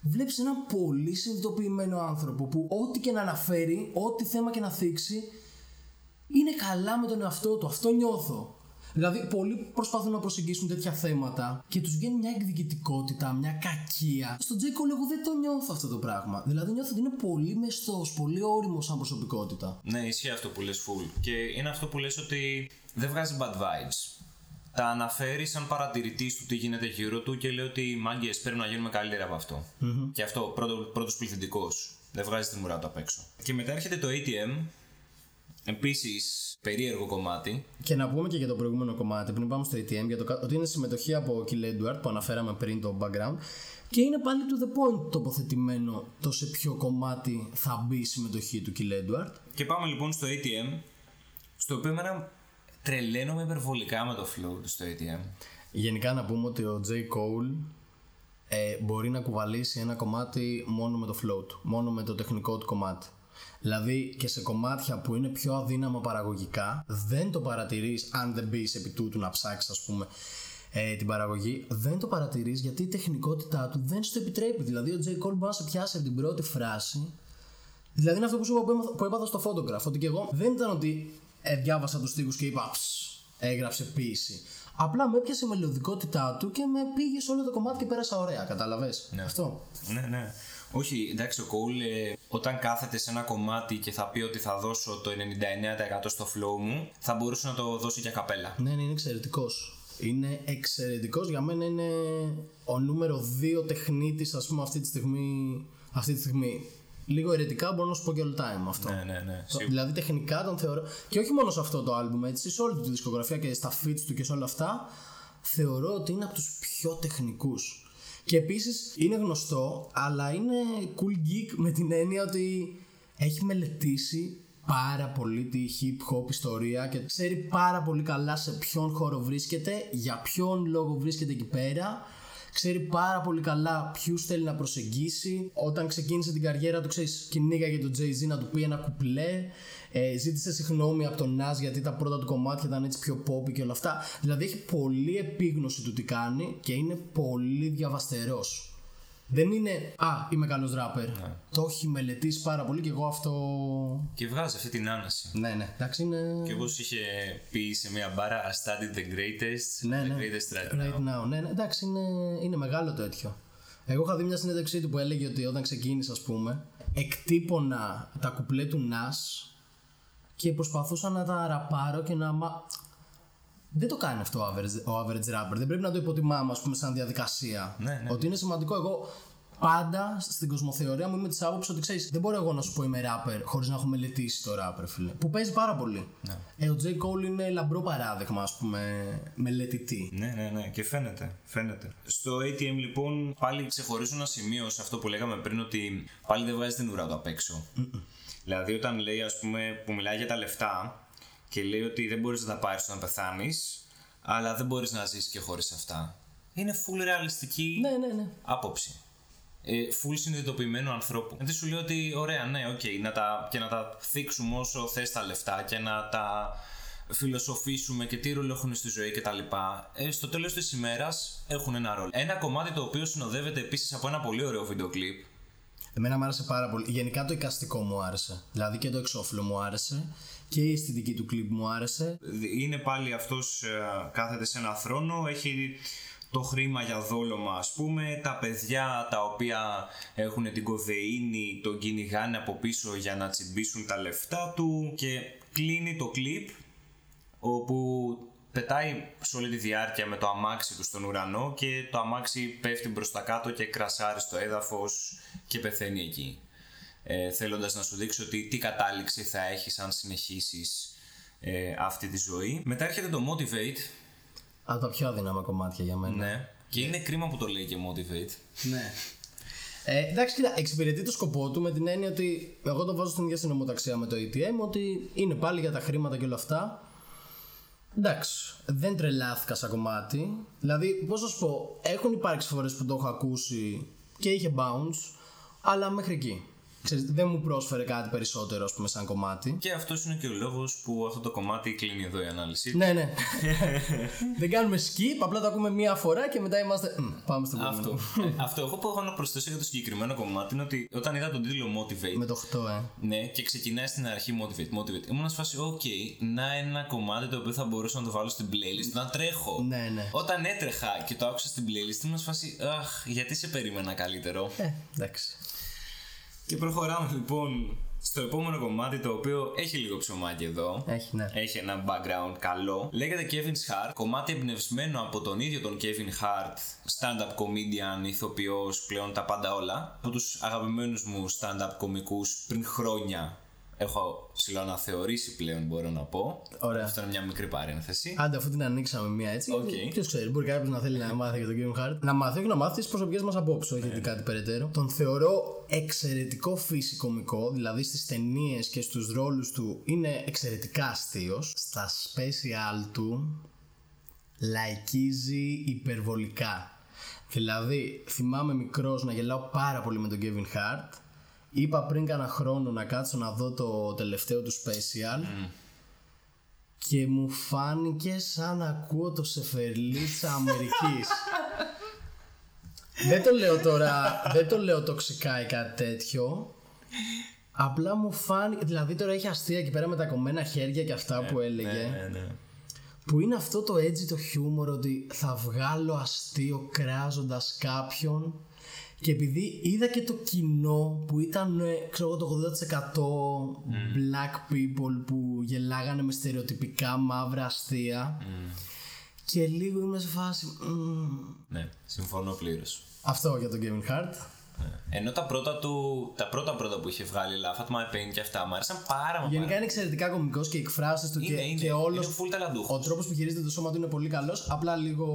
βλέπεις έναν πολύ συνειδητοποιημένο άνθρωπο που ό,τι και να αναφέρει, ό,τι θέμα και να θίξει είναι καλά με τον εαυτό του. Αυτό νιώθω. Δηλαδή, πολλοί προσπαθούν να προσεγγίσουν τέτοια θέματα και τους βγαίνει μια εκδικητικότητα, μια κακία. Στον Τζέικο εγώ δεν το νιώθω αυτό το πράγμα. Δηλαδή, νιώθω ότι είναι πολύ μεστός, πολύ όριμος σαν προσωπικότητα. Ναι, ισχύει αυτό που λες, full. Και είναι αυτό που λες ότι δεν βγάζει bad vibes. Τα αναφέρει σαν παρατηρητής του τι γίνεται γύρω του και λέει ότι οι μάγκες πρέπει να γίνουμε καλύτερα από αυτό. Mm-hmm. Και αυτό πρώτο πληθυντικός. Δεν βγάζει τη μουρά του απ' έξω. Και μετά έρχεται το ATM, Επίσης, περίεργο κομμάτι. Και να πούμε και για το προηγούμενο κομμάτι, πριν πάμε στο ATM, για το, ότι είναι συμμετοχή από Kill Edward που αναφέραμε πριν το background. Και είναι πάλι to the point τοποθετημένο το σε ποιο κομμάτι θα μπει η συμμετοχή του Kill Edward. Και πάμε λοιπόν στο ATM, στο οποίο εμένα τρελαίνομαι υπερβολικά με το flow του στο ATM. Γενικά να πούμε ότι ο J. Cole ε, μπορεί να κουβαλήσει ένα κομμάτι μόνο με το flow του, μόνο με το τεχνικό του κομμάτι. Δηλαδή και σε κομμάτια που είναι πιο αδύναμα παραγωγικά δεν το παρατηρείς αν δεν μπεις επί τούτου να ψάξεις ας πούμε ε, την παραγωγή δεν το παρατηρείς γιατί η τεχνικότητά του δεν στο επιτρέπει δηλαδή ο J. Cole μπορεί να σε πιάσει από την πρώτη φράση δηλαδή είναι αυτό που σου είπα που έπαθα στο photograph ότι και εγώ δεν ήταν ότι ε, διάβασα τους στίχους και είπα έγραψε ποίηση Απλά με έπιασε η μελλοντικότητά του και με πήγε σε όλο το κομμάτι και πέρασα ωραία. Κατάλαβες; Ναι. Αυτό. Ναι, ναι. Όχι, εντάξει, ο Κόουλ ε, όταν κάθεται σε ένα κομμάτι και θα πει ότι θα δώσω το 99% στο flow μου, θα μπορούσε να το δώσει για καπέλα. Ναι, ναι, είναι εξαιρετικός. Είναι εξαιρετικός. Για μένα είναι ο νούμερο 2 τεχνίτης, ας πούμε, αυτή τη στιγμή. Αυτή τη στιγμή. Λίγο ερετικά μπορώ να σου πω και all time αυτό. Ναι, ναι, ναι. Δηλαδή τεχνικά τον θεωρώ. Και όχι μόνο σε αυτό το album, έτσι, σε όλη τη δισκογραφία και στα fits του και σε όλα αυτά. Θεωρώ ότι είναι από τους πιο τεχνικούς. Και επίσης είναι γνωστό, αλλά είναι cool geek με την έννοια ότι έχει μελετήσει πάρα πολύ τη hip hop ιστορία και ξέρει πάρα πολύ καλά σε ποιον χώρο βρίσκεται, για ποιον λόγο βρίσκεται εκεί πέρα. Ξέρει πάρα πολύ καλά ποιους θέλει να προσεγγίσει. Όταν ξεκίνησε την καριέρα του, ξέρεις, κυνήγαγε τον Jay-Z να του πει ένα κουπλέ. Ε, ζήτησε συγγνώμη από τον Nas γιατί τα πρώτα του κομμάτια ήταν έτσι πιο pop και όλα αυτά. Δηλαδή έχει πολύ επίγνωση του τι κάνει και είναι πολύ διαβαστερός. Δεν είναι Α, είμαι καλός ράπερ. Ναι. Το έχει μελετήσει πάρα πολύ και εγώ αυτό. Και βγάζει αυτή την άνεση. Ναι, ναι. Εντάξει, είναι... Και εγώ σου είχε πει σε μια μπάρα I studied the greatest. Ναι, the ναι. greatest right, right now. now. Ναι, ναι, εντάξει, είναι, είναι μεγάλο τέτοιο. Εγώ είχα δει μια συνέντευξή του που έλεγε ότι όταν ξεκίνησε, ας πούμε, εκτύπωνα τα κουπλέ του Nas και προσπαθούσα να τα ραπάρω και να. Δεν το κάνει αυτό ο average, ο average rapper. Δεν πρέπει να το υποτιμάμε, ας πούμε, σαν διαδικασία. Ναι, ναι. Ότι είναι σημαντικό. Εγώ πάντα στην κοσμοθεωρία μου είμαι της άποψης ότι ξέρεις, δεν μπορώ εγώ να σου πω είμαι rapper χωρίς να έχω μελετήσει το rapper, φίλε. Που παίζει πάρα πολύ. Ναι. Ε, ο J. Cole είναι λαμπρό παράδειγμα, ας πούμε, μελετητή. Ναι, ναι, ναι, και φαίνεται. φαίνεται. Στο ATM λοιπόν πάλι ξεχωρίζω ένα σημείο σε αυτό που λέγαμε πριν ότι πάλι δεν βγάζει την ουρά του απ' εξω Δηλαδή όταν λέει, ας πούμε, που μιλάει για τα λεφτά και λέει ότι δεν μπορείς να τα πάρεις όταν πεθάνεις, αλλά δεν μπορείς να ζήσει και χωρίς αυτά. Είναι full ρεαλιστική Ναι, ναι, ναι. άποψη. Ε, full συνειδητοποιημένου ανθρώπου. Δεν σου λέει ότι ωραία, ναι, οκ, να τα, και να τα θίξουμε όσο θες τα λεφτά και να τα φιλοσοφήσουμε και τι ρόλο έχουν στη ζωή κτλ. Ε, στο τέλος της ημέρας έχουν ένα ρόλο. Ένα κομμάτι το οποίο συνοδεύεται επίσης από ένα πολύ ωραίο βίντεο κλιπ. Εμένα μου άρεσε πάρα πολύ. Γενικά το εικαστικό μου άρεσε. Δηλαδή και το εξώφυλλο μου άρεσε και η αισθητική του κλιπ μου άρεσε. Είναι πάλι αυτός ε, κάθεται σε ένα θρόνο, έχει το χρήμα για δόλωμα ας πούμε, τα παιδιά τα οποία έχουν την κοδεΐνη τον κυνηγάνε από πίσω για να τσιμπήσουν τα λεφτά του και κλείνει το κλιπ όπου πετάει σε όλη τη διάρκεια με το αμάξι του στον ουρανό και το αμάξι πέφτει προς τα κάτω και κρασάρει στο έδαφος και πεθαίνει εκεί. Ε, θέλοντας να σου δείξει ότι τι κατάληξη θα έχεις αν συνεχίσεις ε, αυτή τη ζωή. Μετά έρχεται το Motivate Από τα πιο αδύναμα κομμάτια για μένα. Ναι. Και είναι κρίμα που το λέει και Motivate. Ναι. Ε, εντάξει, κοίτα, εξυπηρετεί το σκοπό του με την έννοια ότι εγώ το βάζω στην ίδια συνομοταξία με το ATM, ότι είναι πάλι για τα χρήματα και όλα αυτά. Εντάξει, δεν τρελάθηκα σαν κομμάτι. Δηλαδή, πώς να σου πω, έχουν υπάρξει φορέ που το έχω ακούσει και είχε bounce, αλλά μέχρι εκεί. Ξέρεις, δεν μου πρόσφερε κάτι περισσότερο, ας πούμε, σαν κομμάτι. Και αυτός είναι και ο λόγος που αυτό το κομμάτι κλείνει εδώ η ανάλυση. Ναι, ναι. δεν κάνουμε skip, απλά το ακούμε μία φορά και μετά είμαστε. «Μμ, Πάμε στο επόμενο. Αυτό. Ε, αυτό εγώ που έχω να προσθέσω για το συγκεκριμένο κομμάτι είναι ότι όταν είδα τον τίτλο Motivate. Με το 8, ε. Ναι, και ξεκινάει στην αρχή Motivate, Motivate. Ήμουν σε φάση, OK, να ένα κομμάτι το οποίο θα μπορούσα να το βάλω στην playlist, να τρέχω. Ναι, ναι. Όταν έτρεχα και το άκουσα στην playlist, ήμουν σε φάση, Αχ, γιατί σε περίμενα καλύτερο. Ε, εντάξει. Και προχωράμε λοιπόν στο επόμενο κομμάτι το οποίο έχει λίγο ψωμάκι εδώ. Έχει, ναι. Έχει ένα background καλό. Λέγεται Kevin's Heart. Κομμάτι εμπνευσμένο από τον ίδιο τον Kevin Hart, stand-up comedian, ηθοποιός, πλέον τα πάντα όλα. Από τους αγαπημένους μου stand-up κομικούς πριν χρόνια έχω ψιλοαναθεωρήσει πλέον μπορώ να πω. Ωραία. Αυτό είναι μια μικρή παρένθεση. Άντε, αφού την ανοίξαμε μία έτσι. Οκ. Ποιος ξέρει, μπορεί κάποιος να θέλει να μάθει για τον Kevin Hart. Να μάθει, όχι να μάθει τις προσωπικές μας απόψεις, όχι γιατί κάτι περαιτέρω. Τον θεωρώ εξαιρετικό φύσει κωμικό, δηλαδή στις ταινίες και στους ρόλους του είναι εξαιρετικά αστείος. Στα special του λαϊκίζει υπερβολικά. Δηλαδή, θυμάμαι μικρός να γελάω πάρα πολύ με τον Kevin Hart. Είπα πριν κάνα χρόνο να κάτσω να δω το τελευταίο του special και μου φάνηκε σαν να ακούω το σεφερλίτσα Αμερικής. δεν το λέω τώρα, δεν το λέω τοξικά ή κάτι τέτοιο. Απλά μου φάνηκε, δηλαδή τώρα έχει αστεία εκεί πέρα με τα κομμένα χέρια και αυτά που έλεγε. Ναι, ναι. Που είναι αυτό το έτσι το χιούμορ ότι θα βγάλω αστείο κράζοντας κάποιον και επειδή είδα και το κοινό που ήταν ε, ξέρω εγώ το 80% black people που γελάγανε με στερεοτυπικά μαύρα αστεία και λίγο ήμουν σε φάση «Μμμ». ναι, συμφωνώ πλήρως. αυτό για τον Kevin Hart Ενώ τα πρώτα του, τα πρώτα πρώτα που είχε βγάλει, Laugh at My Pain και αυτά, μου άρεσαν πάρα μα Γενικά είναι εξαιρετικά κωμικός και οι εκφράσεις του Είναι, και, είναι, και όλος είναι full ταλαντούχος. ο τρόπος που χειρίζεται το σώμα του είναι πολύ καλός. Απλά λίγο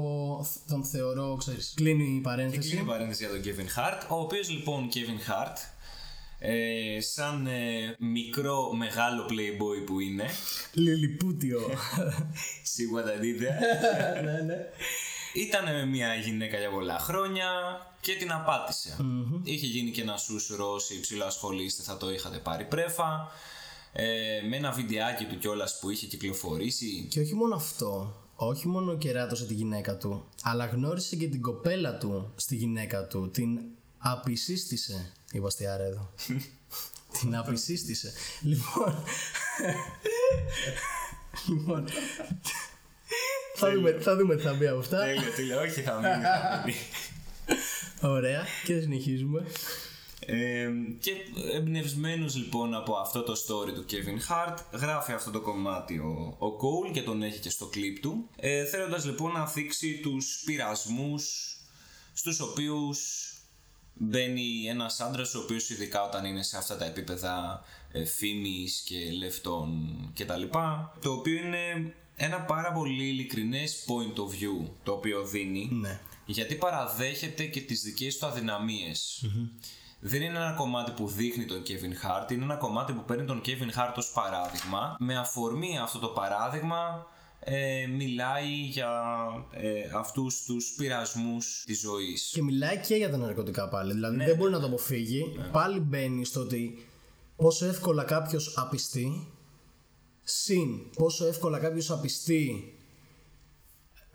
τον θεωρώ ξέρεις κλείνει η Και παρένθεση. κλείνει η παρένθεση για τον Kevin Hart, ο οποίος λοιπόν Kevin Hart, ε, σαν ε, μικρό μεγάλο playboy που είναι, Λιλιπούτιο. Σίγουρα τα δείτε, ναι ναι. Ήταν με μια γυναίκα για πολλά χρόνια και την απατησε Είχε γίνει και ένα σούσουρο, όσοι υψηλό ασχολείστε θα το είχατε πάρει πρέφα. Ε, με ένα βιντεάκι του κιόλας που είχε κυκλοφορήσει. Και όχι μόνο αυτό, όχι μόνο κεράτωσε τη γυναίκα του, αλλά γνώρισε και την κοπέλα του στη γυναίκα του. Την απεισίστησε. Είπα στη άρα εδώ. την απεισίστησε. λοιπόν. λοιπόν. θα, δούμε, θα δούμε τι θα μπει από αυτά. Τέλειο, τέλειο, όχι θα μείνει. θα μείνει. Ωραία, και συνεχίζουμε. Ε, και εμπνευσμένος λοιπόν από αυτό το story του Kevin Hart γράφει αυτό το κομμάτι ο, ο Cole και τον έχει και στο κλιπ του ε, θέλοντας λοιπόν να θίξει τους πειρασμούς στους οποίους μπαίνει ένας άντρας ο οποίος ειδικά όταν είναι σε αυτά τα επίπεδα ε, φήμης και λεφτών και τα λοιπά το οποίο είναι ένα πάρα πολύ ειλικρινές point of view το οποίο δίνει Ναι. Γιατί παραδέχεται και τις δικές του αδυναμιες Δεν είναι ένα κομμάτι που δείχνει τον Kevin Hart, είναι ένα κομμάτι που παίρνει τον Kevin Hart ως παράδειγμα. Με αφορμή αυτό το παράδειγμα ε, μιλάει για ε, αυτούς τους πειρασμούς της ζωής. Και μιλάει και για τα ναρκωτικά πάλι. Δηλαδή δεν μπορεί να το αποφύγει. Πάλι μπαίνει στο ότι πόσο εύκολα κάποιος απιστεί. Συν πόσο εύκολα κάποιος απιστεί.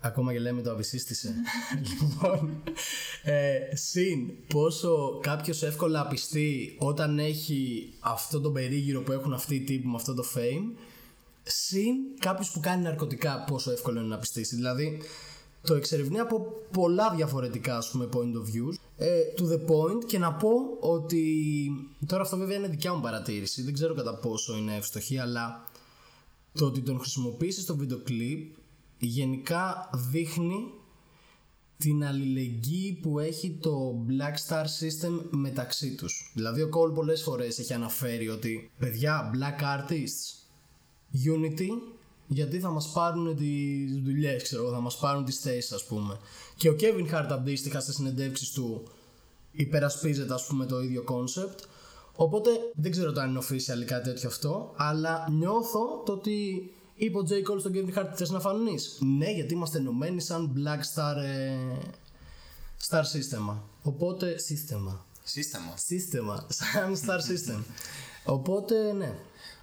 Ακόμα και λέμε το απεισίστησε. λοιπόν. Ε, συν πόσο κάποιος εύκολα απιστεί όταν έχει αυτό το περίγυρο που έχουν αυτοί οι τύποι με αυτό το fame. Συν κάποιος που κάνει ναρκωτικά πόσο εύκολο είναι να πιστήσει. Δηλαδή το εξερευνεί από πολλά διαφορετικά ας πούμε point of views ε, to the point και να πω ότι τώρα αυτό βέβαια είναι δικιά μου παρατήρηση δεν ξέρω κατά πόσο είναι ευστοχή αλλά το ότι τον χρησιμοποιήσεις στο βίντεο κλιπ γενικά δείχνει την αλληλεγγύη που έχει το Black Star System μεταξύ τους. Δηλαδή ο Cole πολλές φορές έχει αναφέρει ότι παιδιά Black Artists Unity γιατί θα μας πάρουν τις δουλειές, ξέρω, θα μας πάρουν τις θέσεις ας πούμε. Και ο Kevin Hart αντίστοιχα στις συνεντεύξεις του υπερασπίζεται ας πούμε το ίδιο concept. Οπότε δεν ξέρω το αν είναι official κάτι τέτοιο αυτό, αλλά νιώθω το ότι είπε ο J. Cole στον Kevin Hart θες να φανείς; Ναι, γιατί είμαστε ενωμένοι σαν Black Star, ε, Star System. Οπότε, σύστημα. Σύστημα. Σύστημα, σαν Star System. Οπότε, ναι.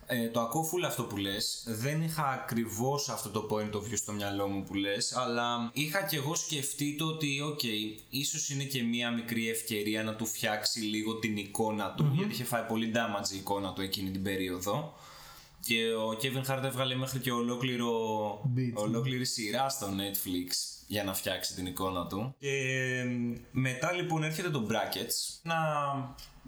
Ε, το ακούω full αυτό που λες Δεν είχα ακριβώς αυτό το point of view στο μυαλό μου που λες Αλλά είχα και εγώ σκεφτεί το ότι ok okay, Ίσως είναι και μία μικρή ευκαιρία να του φτιάξει λίγο την εικόνα του Γιατί είχε φάει πολύ damage η εικόνα του εκείνη την περίοδο και ο Kevin Hart έβγαλε μέχρι και ολόκληρο, Beat. ολόκληρη σειρά στο Netflix για να φτιάξει την εικόνα του. Και μετά λοιπόν έρχεται το Brackets, ένα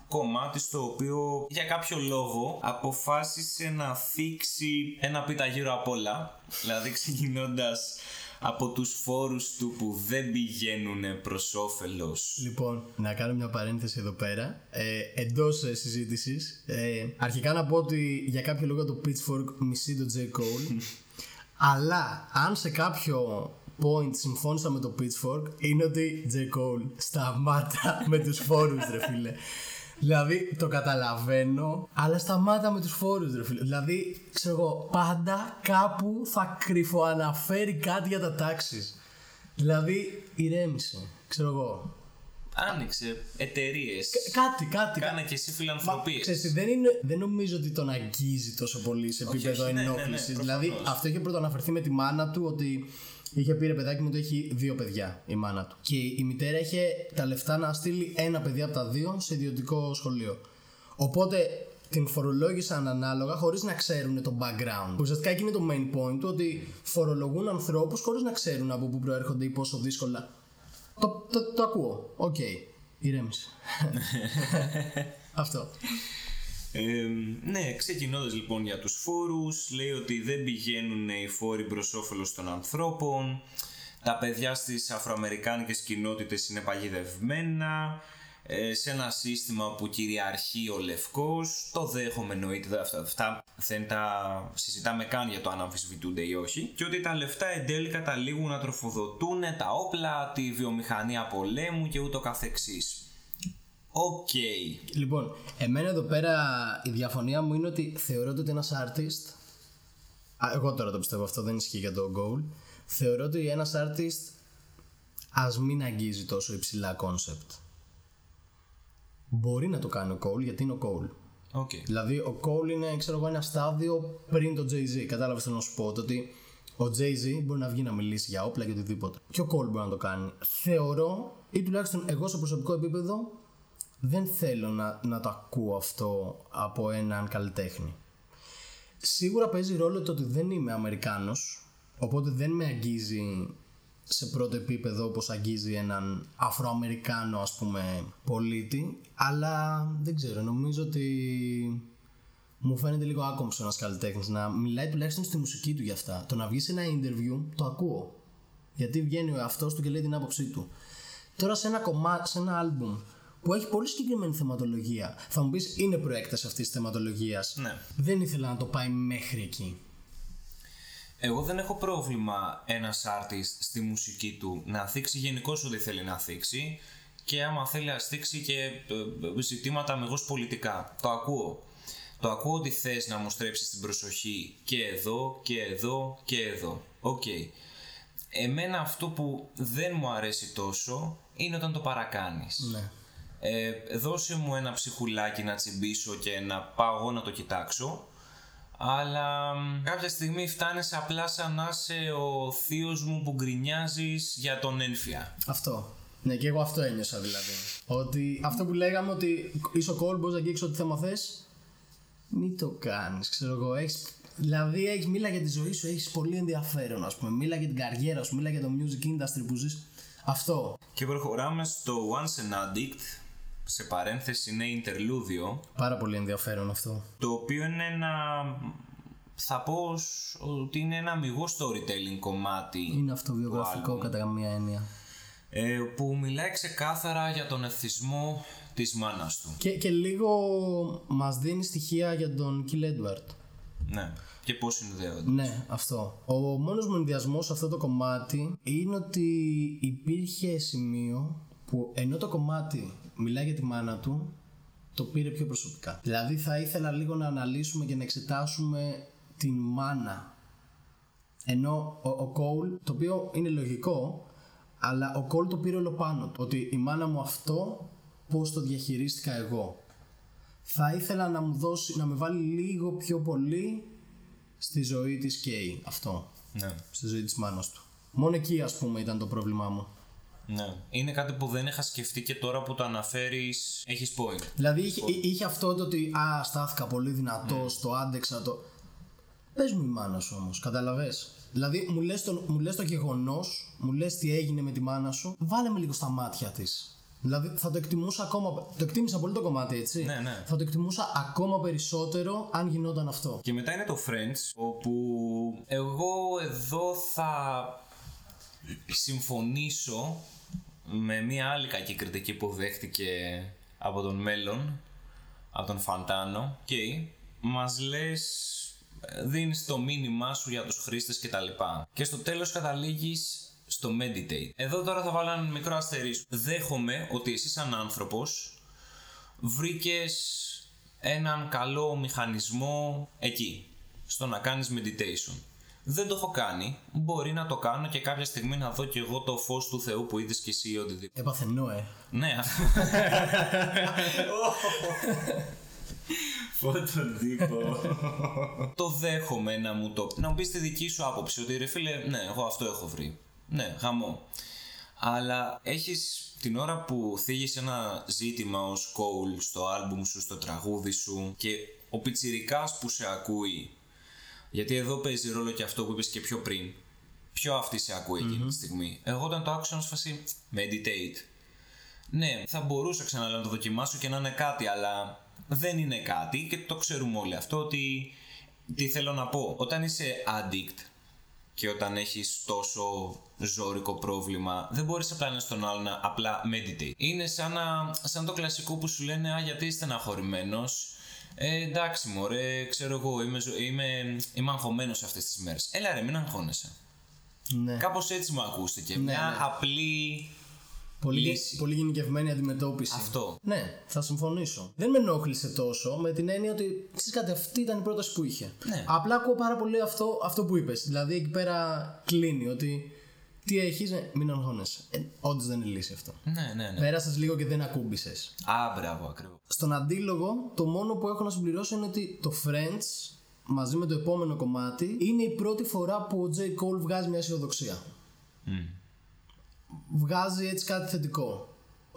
κομμάτι στο οποίο για κάποιο λόγο αποφάσισε να θίξει ένα πίτα γύρω απ' όλα. δηλαδή ξεκινώντας από τους φόρους του που δεν πηγαίνουν προς όφελος. Λοιπόν, να κάνω μια παρένθεση εδώ πέρα. Ε, Εντός ε, συζήτησης. Ε, αρχικά να πω ότι για κάποιο λόγο το Pitchfork μισεί το J. Cole. αλλά αν σε κάποιο point συμφώνησα με το Pitchfork είναι ότι J. Cole σταμάτα με τους φόρους ρε φίλε. Δηλαδή το καταλαβαίνω, αλλά σταμάτα με τους φόρους ρε φίλε. Δηλαδή, ξέρω εγώ, πάντα κάπου θα κρυφοαναφέρει κάτι για τα τάξεις. Δηλαδή, ηρέμησε, ξέρω εγώ. Άνοιξε εταιρείες. Κάτι, κάτι. Κάνε και εσύ φιλανθρωπίες. Ξέρεις, τι, δεν, είναι, δεν νομίζω ότι τον αγγίζει τόσο πολύ σε επίπεδο όχι, ναι, ναι, ναι, ενόχλησης. προφανώς. δηλαδή, αυτό είχε πρωτοαναφερθεί με τη μάνα του ότι είχε πει ρε παιδάκι μου ότι έχει δύο παιδιά η μάνα του. Και η μητέρα είχε τα λεφτά να στείλει ένα παιδί από τα δύο σε ιδιωτικό σχολείο. Οπότε την φορολόγησαν ανάλογα χωρίς να ξέρουν το background. Ουσιαστικά εκεί είναι το main point του ότι φορολογούν ανθρώπους χωρίς να ξέρουν από πού προέρχονται ή πόσο δύσκολα. Το, το, το ακούω. Οκ. Ηρέμησε. Αυτό. Ε, ναι, ξεκινώντας λοιπόν για τους φόρους, λέει ότι δεν πηγαίνουν οι φόροι προς όφελος των ανθρώπων, τα παιδιά στις αφροαμερικάνικες κοινότητες είναι παγιδευμένα, ε, σε ένα σύστημα που κυριαρχεί ο λευκός, το δέχομαι εννοείται, δε- αυτά, αυτά δεν τα συζητάμε καν για το αν αμφισβητούνται ή όχι, και ότι τα λεφτά εν τέλει καταλήγουν να τροφοδοτούν τα όπλα, τη βιομηχανία πολέμου και ούτω καθεξής. Οκ. Λοιπόν, εμένα εδώ πέρα η διαφωνία μου είναι ότι θεωρώ ότι ένας artist Α, εγώ τώρα το πιστεύω αυτό, δεν ισχύει για τον Cole Θεωρώ ότι ένας artist ας μην αγγίζει τόσο υψηλά concept. Μπορεί να το κάνει ο Cole γιατί είναι ο Cole. Ok. Δηλαδή ο Cole είναι ξέρω εγώ ένα στάδιο πριν το Jay-Z. Κατάλαβες θέλω να σου πω το ότι ο Jay-Z μπορεί να βγει να μιλήσει για όπλα και οτιδήποτε. Και ο Cole μπορεί να το κάνει. Θεωρώ ή τουλάχιστον εγώ σε προσωπικό επίπεδο δεν θέλω να, να το ακούω αυτό από έναν καλλιτέχνη. Σίγουρα παίζει ρόλο το ότι δεν είμαι Αμερικάνος, οπότε δεν με αγγίζει σε πρώτο επίπεδο όπως αγγίζει έναν Αφροαμερικάνο ας πούμε πολίτη, αλλά δεν ξέρω, νομίζω ότι μου φαίνεται λίγο άκομψο ένας καλλιτέχνης να μιλάει τουλάχιστον στη μουσική του για αυτά. Το να βγει σε ένα interview το ακούω, γιατί βγαίνει ο εαυτός του και λέει την άποψή του. Τώρα σε ένα κομμάτι, σε ένα άλμπουμ που έχει πολύ συγκεκριμένη θεματολογία. Θα μου πεις είναι προέκταση αυτής της θεματολογίας. Ναι. Δεν ήθελα να το πάει μέχρι εκεί. Εγώ δεν έχω πρόβλημα ένας artist στη μουσική του να θίξει γενικώς ό,τι θέλει να θίξει και άμα θέλει να θίξει και ε, ζητήματα αμιγώς πολιτικά. Το ακούω. Το ακούω ότι θες να μου στρέψεις την προσοχή και εδώ και εδώ και εδώ. Οκ. Εμένα αυτό που δεν μου αρέσει τόσο είναι όταν το παρακάνεις. Ναι. Ε, δώσε μου ένα ψιχουλάκι να τσιμπήσω και να πάω εγώ να το κοιτάξω αλλά μ, κάποια στιγμή φτάνεις απλά σαν να είσαι ο θείος μου που γκρινιάζεις για τον ένφια. Αυτό. Ναι, και εγώ αυτό ένιωσα δηλαδή. Ότι αυτό που λέγαμε ότι είσαι ο κόλ, μπορείς να αγγίξεις ό,τι θέμα θες. Μην το κάνεις, ξέρω εγώ. Έχεις, δηλαδή, έχεις, μίλα για τη ζωή σου, έχεις πολύ ενδιαφέρον, ας πούμε. Μίλα για την καριέρα σου, μίλα για το music industry που ζεις. Αυτό. Και προχωράμε στο Once an Addict, σε παρένθεση είναι interludio, Πάρα πολύ ενδιαφέρον αυτό. το οποίο είναι ένα... Θα πω σ- ότι είναι ένα αμυγό storytelling κομμάτι Είναι αυτοβιογραφικό άλμπουμ. κατά καμία έννοια. ε, που μιλάει ξεκάθαρα για τον εθισμό της μάνας του. Και, και λίγο μας δίνει στοιχεία για τον Kill Edward. Ναι. Και πώς συνδέονται. Ναι, αυτό. Ο μόνος μου ενδιασμός σε αυτό το κομμάτι είναι ότι υπήρχε σημείο που ενώ το κομμάτι μιλάει για τη μάνα του, το πήρε πιο προσωπικά. Δηλαδή θα ήθελα λίγο να αναλύσουμε και να εξετάσουμε την μάνα. Ενώ ο, ο Cole, το οποίο είναι λογικό, αλλά ο Cole το πήρε όλο πάνω του. Ότι η μάνα μου αυτό, πώς το διαχειρίστηκα εγώ. Θα ήθελα να μου δώσει, να με βάλει λίγο πιο πολύ στη ζωή της Κέι. Αυτό. Ναι. Στη ζωή της μάνας του. Μόνο εκεί ας πούμε ήταν το πρόβλημά μου. Ναι. Είναι κάτι που δεν είχα σκεφτεί και τώρα που το αναφέρεις, έχεις point. Δηλαδή είχε, είχε αυτό το ότι α, στάθηκα πολύ δυνατός, το άντεξα το. Πες μου η μάνα σου όμως, καταλαβέ. Δηλαδή μου λες, το, μου λες το γεγονός, μου λες τι έγινε με τη μάνα σου, βάλε με λίγο στα μάτια της. Δηλαδή θα το εκτιμούσα ακόμα. Το εκτίμησα πολύ το κομμάτι, έτσι. Ναι, ναι. Θα το εκτιμούσα ακόμα περισσότερο αν γινόταν αυτό. Και μετά είναι το Friends, όπου εγώ εδώ θα συμφωνήσω με μια άλλη κακή κριτική που δέχτηκε από τον μέλλον, από τον Φαντάνο. Και μας λες, δίνεις το μήνυμά σου για τους χρήστες και τα λοιπά. Και στο τέλος καταλήγεις στο meditate. Εδώ τώρα θα βάλω ένα μικρό αστερίσκο. Δέχομαι ότι εσύ σαν άνθρωπος βρήκες έναν καλό μηχανισμό εκεί, στο να κάνεις meditation. Δεν το έχω κάνει, μπορεί να το κάνω και κάποια στιγμή να δω και εγώ το φως του Θεού που είδες και εσύ ή οτιδήποτε. Έπαθε νόε. Ναι, αυτό. Φωτοτύπο. το δέχομαι να μου το να μου πεις τη δική σου άποψη ότι ρε φίλε, ναι, εγώ αυτό έχω βρει. Ναι, γαμό. Αλλά έχεις την ώρα που θίγεις ένα ζήτημα ως Cole στο άλμπουμ σου, στο τραγούδι σου και ο πιτσιρικάς που σε ακούει γιατί εδώ παίζει ρόλο και αυτό που είπες και πιο πριν. Ποιο αυτή σε ακούει εκείνη τη στιγμή. Εγώ όταν το άκουσα να σου φασί meditate. Ναι, θα μπορούσα ξανά να το δοκιμάσω και να είναι κάτι, αλλά δεν είναι κάτι και το ξέρουμε όλοι αυτό ότι τι θέλω να πω. Όταν είσαι addict και όταν έχεις τόσο ζώρικο πρόβλημα δεν μπορείς απλά να στον άλλο να απλά meditate. Είναι σαν, να, σαν το κλασικό που σου λένε «Α, γιατί είσαι στεναχωρημένος» Ε, εντάξει μωρέ, ξέρω εγώ, είμαι, ζω- είμαι, είμαι αγχωμένος αυτές τις μέρες. Έλα ρε, μην αγχώνεσαι. Ναι. Κάπως έτσι μου ακούστηκε. Μια ναι. απλή Πολύ, λύση. πολύ γενικευμένη αντιμετώπιση. Αυτό. Ναι, θα συμφωνήσω. Δεν με ενόχλησε τόσο με την έννοια ότι ξέρεις κάτι, αυτή ήταν η πρόταση που είχε. Ναι. Απλά ακούω πάρα πολύ αυτό, αυτό που είπες. Δηλαδή εκεί πέρα κλείνει ότι τι έχεις, μην αγχώνεσαι. Ε, Όντως δεν είναι λύση αυτό. Ναι, ναι, ναι. Πέρασες λίγο και δεν ακούμπησες. Α, μπράβο, ακριβώς. Στον αντίλογο, το μόνο που έχω να συμπληρώσω είναι ότι το Friends μαζί με το επόμενο κομμάτι είναι η πρώτη φορά που ο J. Cole βγάζει μια αισιοδοξία. Βγάζει έτσι κάτι θετικό.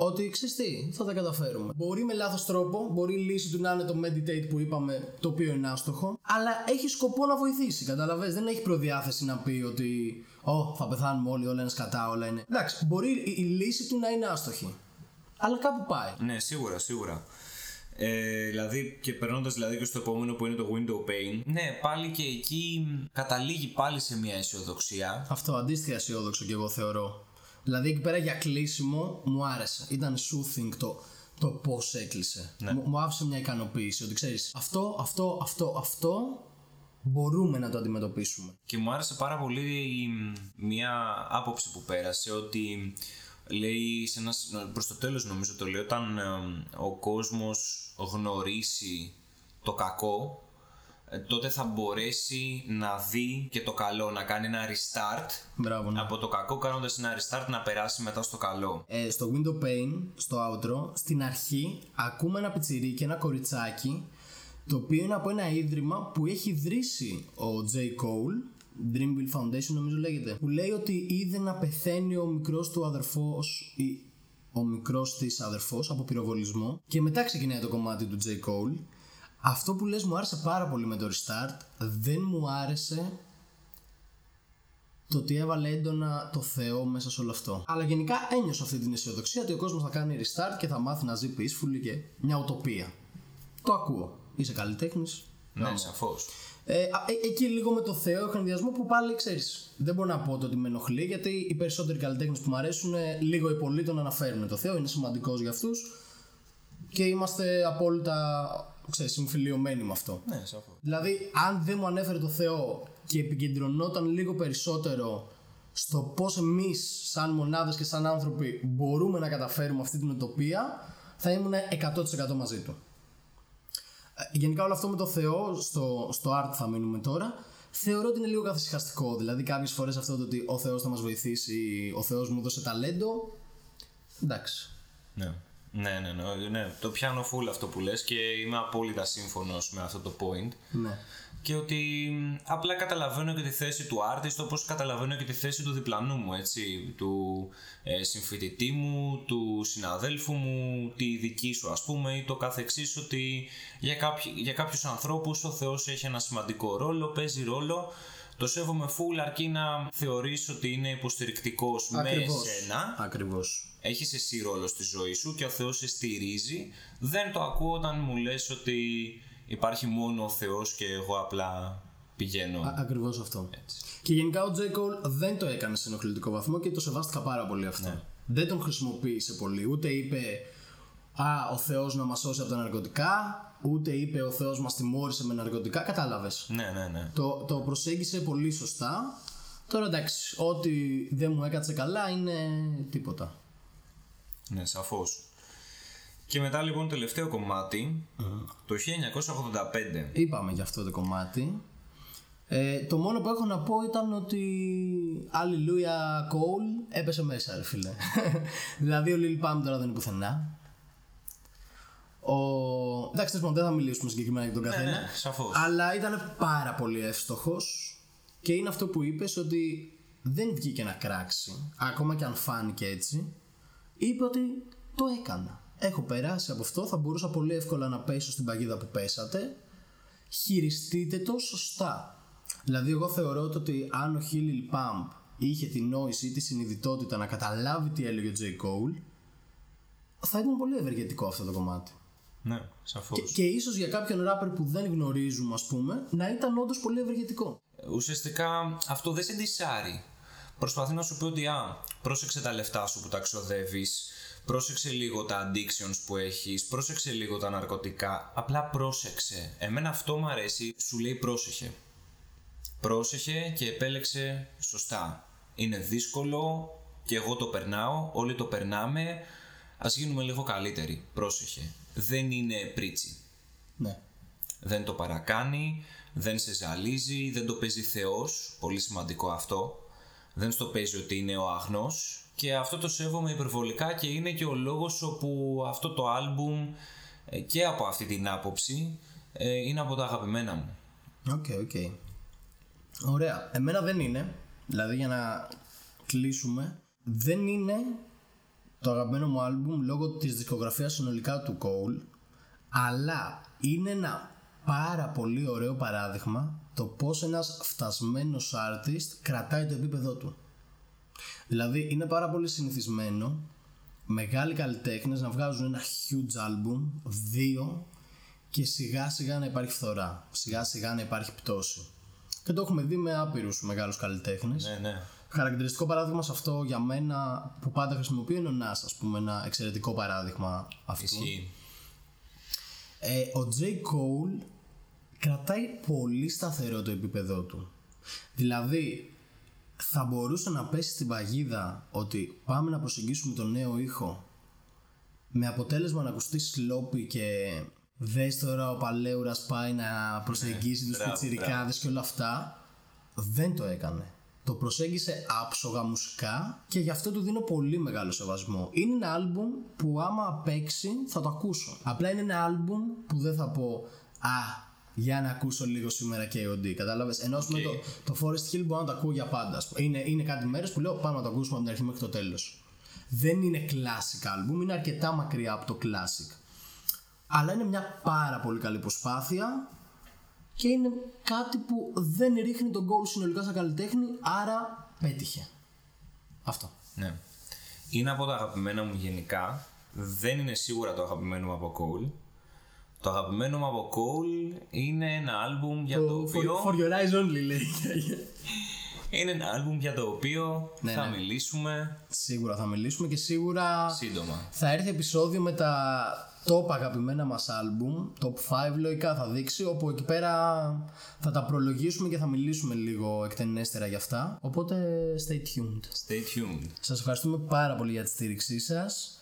Ότι ξέρεις τι, θα τα καταφέρουμε. Μπορεί με λάθος τρόπο, μπορεί η λύση του να είναι το meditate που είπαμε, το οποίο είναι άστοχο, αλλά έχει σκοπό να βοηθήσει. Καταλαβες, δεν έχει προδιάθεση να πει ότι Ω, θα πεθάνουμε όλοι, όλα είναι σκατά, όλα είναι. Εντάξει, μπορεί η, η λύση του να είναι άστοχη. Αλλά κάπου πάει. Ναι, σίγουρα, σίγουρα. Ε, δηλαδή και περνώντας δηλαδή και στο επόμενο που είναι το window pane. Ναι, πάλι και εκεί καταλήγει πάλι σε μια αισιοδοξία. Αυτό αντίστοιχα αισιόδοξο και εγώ θεωρώ. Δηλαδή εκεί πέρα για κλείσιμο μου άρεσε. Ήταν soothing το, το πώς έκλεισε. Μου, μου άφησε μια ικανοποίηση ότι ξέρεις αυτό, αυτό, αυτό, αυτό μπορούμε να το αντιμετωπίσουμε. Και μου άρεσε πάρα πολύ η- μια άποψη που πέρασε ότι λέει σε ένα, προς το τέλος νομίζω το λέει όταν ε, ο κόσμος γνωρίσει το κακό ε, τότε θα μπορέσει να δει και το καλό, να κάνει ένα restart Μπράβο, ναι. από το κακό κάνοντας ένα restart να περάσει μετά στο καλό. Ε, στο window pane, στο outro, στην αρχή ακούμε ένα πιτσιρίκι, ένα κοριτσάκι το οποίο είναι από ένα ίδρυμα που έχει ιδρύσει ο J. Cole Dreamville Foundation νομίζω λέγεται που λέει ότι είδε να πεθαίνει ο μικρός του αδερφός ή ο μικρός της αδερφός από πυροβολισμό και μετά ξεκινάει το κομμάτι του J. Cole αυτό που λες μου άρεσε πάρα πολύ με το restart δεν μου άρεσε το ότι έβαλε έντονα το Θεό μέσα σε όλο αυτό. Αλλά γενικά ένιωσα αυτή την αισιοδοξία ότι ο κόσμος θα κάνει restart και θα μάθει να ζει peacefully και μια ουτοπία. Το ακούω. Είσαι καλλιτέχνης. Ναι, σαφώς. Ε, α, ε, εκεί λίγο με το Θεό έχω ενδιασμό που πάλι ξέρεις. Δεν μπορώ να πω το ότι με ενοχλεί γιατί οι περισσότεροι καλλιτέχνες που μου αρέσουν ε, λίγο ή πολύ τον αναφέρουν. Το Θεό είναι σημαντικός για αυτούς και είμαστε απόλυτα ξέρεις, συμφιλειωμένη με αυτό. Ναι, σαφώς. Δηλαδή, αν δεν μου ανέφερε το Θεό και επικεντρωνόταν λίγο περισσότερο στο πώς εμείς σαν μονάδες και σαν άνθρωποι μπορούμε να καταφέρουμε αυτή την utopia, θα ήμουν 100% μαζί του. Ε, Γενικά όλο αυτό με το Θεό, στο, στο art θα μείνουμε τώρα, θεωρώ ότι είναι λίγο καθησυχαστικό. Δηλαδή κάποιες φορές αυτό το ότι ο Θεός θα μας βοηθήσει, ο Θεός μου δώσε ταλέντο, εντάξει. Ναι. Ναι, ναι, ναι, ναι. Το πιάνω full αυτό που λες και είμαι απόλυτα σύμφωνος με αυτό το point. Ναι. Και ότι μ, απλά καταλαβαίνω και τη θέση του artist όπως καταλαβαίνω και τη θέση του διπλανού μου, έτσι, του ε, συμφοιτητή μου, του συναδέλφου μου, τη δική σου ας πούμε ή το καθεξής ότι για, κάποιοι, για κάποιους ανθρώπους ο Θεός έχει ένα σημαντικό ρόλο, παίζει ρόλο το σέβομαι full αρκεί να θεωρείς ότι είναι υποστηρικτικός με Ακριβώς. εσένα Ακριβώς. Έχεις εσύ ρόλο στη ζωή σου και ο Θεός σε στηρίζει. Δεν το ακούω όταν μου λες ότι υπάρχει μόνο ο Θεός και εγώ απλά πηγαίνω. Α, ακριβώς αυτό. Έτσι. Και γενικά ο J. Cole δεν το έκανε σε ενοχλητικό βαθμό και το σεβάστηκα πάρα πολύ αυτό. Ναι. Δεν τον χρησιμοποίησε πολύ. Ούτε είπε Α, ο Θεός να μας σώσει από τα ναρκωτικά, ούτε είπε ο Θεός μας τιμώρησε με ναρκωτικά. Κατάλαβες. Ναι, ναι, ναι. Το, το προσέγγισε πολύ σωστά. Τώρα εντάξει, ό,τι δεν μου έκατσε καλά είναι τίποτα. Ναι, σαφώς. Και μετά λοιπόν το τελευταίο κομμάτι, το 1985. Είπαμε για αυτό το κομμάτι. Ε, το μόνο που έχω να πω ήταν ότι Αλληλούια Cole έπεσε μέσα ρε φίλε. Δηλαδή ο Lil Pump τώρα δεν είναι πουθενά. Ο... Εντάξει τέλος πάντων, δεν θα μιλήσουμε συγκεκριμένα για τον καθένα. ναι, σαφώς. Αλλά ήταν πάρα πολύ εύστοχος. Και είναι αυτό που είπες ότι δεν βγήκε να κράξει. Ακόμα και αν φάνηκε έτσι Είπε ότι το έκανα Έχω περάσει από αυτό Θα μπορούσα πολύ εύκολα να πέσω στην παγίδα που πέσατε χειριστείτε το σωστά. Δηλαδή, εγώ θεωρώ το ότι αν ο Χίλιλ Pump είχε την νόηση ή τη συνειδητότητα να καταλάβει τι έλεγε ο J. Cole, θα ήταν πολύ ευεργετικό αυτό το κομμάτι. Ναι, σαφώς. Και, και ίσως για κάποιον ράπερ που δεν γνωρίζουμε, ας πούμε, να ήταν όντως πολύ ευεργετικό. Ουσιαστικά αυτό δεν σε ντυσάρει. Προσπαθεί να σου πει ότι α, πρόσεξε τα λεφτά σου που τα ξοδεύεις, πρόσεξε λίγο τα addictions που έχεις, πρόσεξε λίγο τα ναρκωτικά, απλά πρόσεξε. Εμένα αυτό μου αρέσει, σου λέει πρόσεχε. Πρόσεχε και επέλεξε σωστά. Είναι δύσκολο και εγώ το περνάω, όλοι το περνάμε, ας γίνουμε λίγο καλύτεροι. Πρόσεχε. Δεν είναι πρίτσι. Ναι. Δεν το παρακάνει, δεν σε ζαλίζει, δεν το παίζει Θεός, πολύ σημαντικό αυτό. Δεν στο παίζει ότι είναι ο αγνός και αυτό το σέβομαι υπερβολικά και είναι και ο λόγος όπου αυτό το άλμπουμ ε, και από αυτή την άποψη ε, είναι από τα αγαπημένα μου. Ok, ok. Ωραία. Εμένα δεν είναι. Δηλαδή για να κλείσουμε, δεν είναι το αγαπημένο μου άλμπουμ λόγω της δισκογραφίας συνολικά του Cole, αλλά είναι ένα πάρα πολύ ωραίο παράδειγμα το πώς ένας φτασμένος artist κρατάει το επίπεδό του. Δηλαδή είναι πάρα πολύ συνηθισμένο μεγάλοι καλλιτέχνες να βγάζουν ένα huge album, δύο και σιγά σιγά να υπάρχει φθορά, σιγά σιγά να υπάρχει πτώση. Και το έχουμε δει με άπειρους μεγάλους καλλιτέχνες. Ναι, ναι. Χαρακτηριστικό παράδειγμα σε αυτό για μένα που πάντα χρησιμοποιώ είναι ο Nas, ας πούμε, ένα εξαιρετικό παράδειγμα αυτού. Ισχύει. Ε, ο J. Cole κρατάει πολύ σταθερό το επίπεδό του. Δηλαδή, θα μπορούσε να πέσει στην παγίδα ότι πάμε να προσεγγίσουμε τον νέο ήχο με αποτέλεσμα να ακουστεί σλόπι και δες τώρα ο Παλέουρας πάει να προσεγγίσει τους μπράβο, πιτσιρικάδες και όλα αυτά δεν το έκανε το προσέγγισε άψογα μουσικά και γι' αυτό του δίνω πολύ μεγάλο σεβασμό. Είναι ένα άλμπουμ που άμα παίξει θα το ακούσω. Απλά είναι ένα άλμπουμ που δεν θα πω Α, για να ακούσω λίγο σήμερα KOD. Κατάλαβες; Ενώ ας πούμε, το, το Forest Hill μπορώ να το ακούω για πάντα. ας πούμε. Είναι, είναι κάτι μέρε που λέω πάμε να το ακούσουμε από την αρχή μέχρι το τέλος. Δεν είναι classic άλμπουμ, είναι αρκετά μακριά από το classic. Αλλά είναι μια πάρα πολύ καλή προσπάθεια και είναι κάτι που δεν ρίχνει τον goal συνολικά σαν καλλιτέχνη, άρα πέτυχε. Αυτό. Ναι. Είναι από τα αγαπημένα μου γενικά. Δεν είναι σίγουρα το αγαπημένο μου από Cole. Το αγαπημένο μου από Cole είναι ένα άλμπουμ για το, οποίο... For, for your eyes only λέει. Είναι ένα άλμπουμ για το οποίο Ναι, θα ναι. μιλήσουμε σίγουρα θα μιλήσουμε και σίγουρα σύντομα. θα έρθει επεισόδιο με τα top αγαπημένα μας άλμπουμ, top 5 λογικά θα δείξει, όπου εκεί πέρα θα τα προλογίσουμε και θα μιλήσουμε λίγο εκτενέστερα για αυτά. Οπότε stay tuned. Stay tuned. Σας ευχαριστούμε πάρα πολύ για τη στήριξή σας.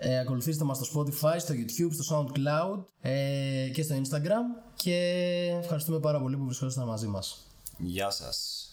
Ε, ακολουθήστε μας στο Spotify, στο YouTube, στο SoundCloud ε, και στο Instagram και ευχαριστούμε πάρα πολύ που βρισκόσασταν μαζί μας. Γεια σας.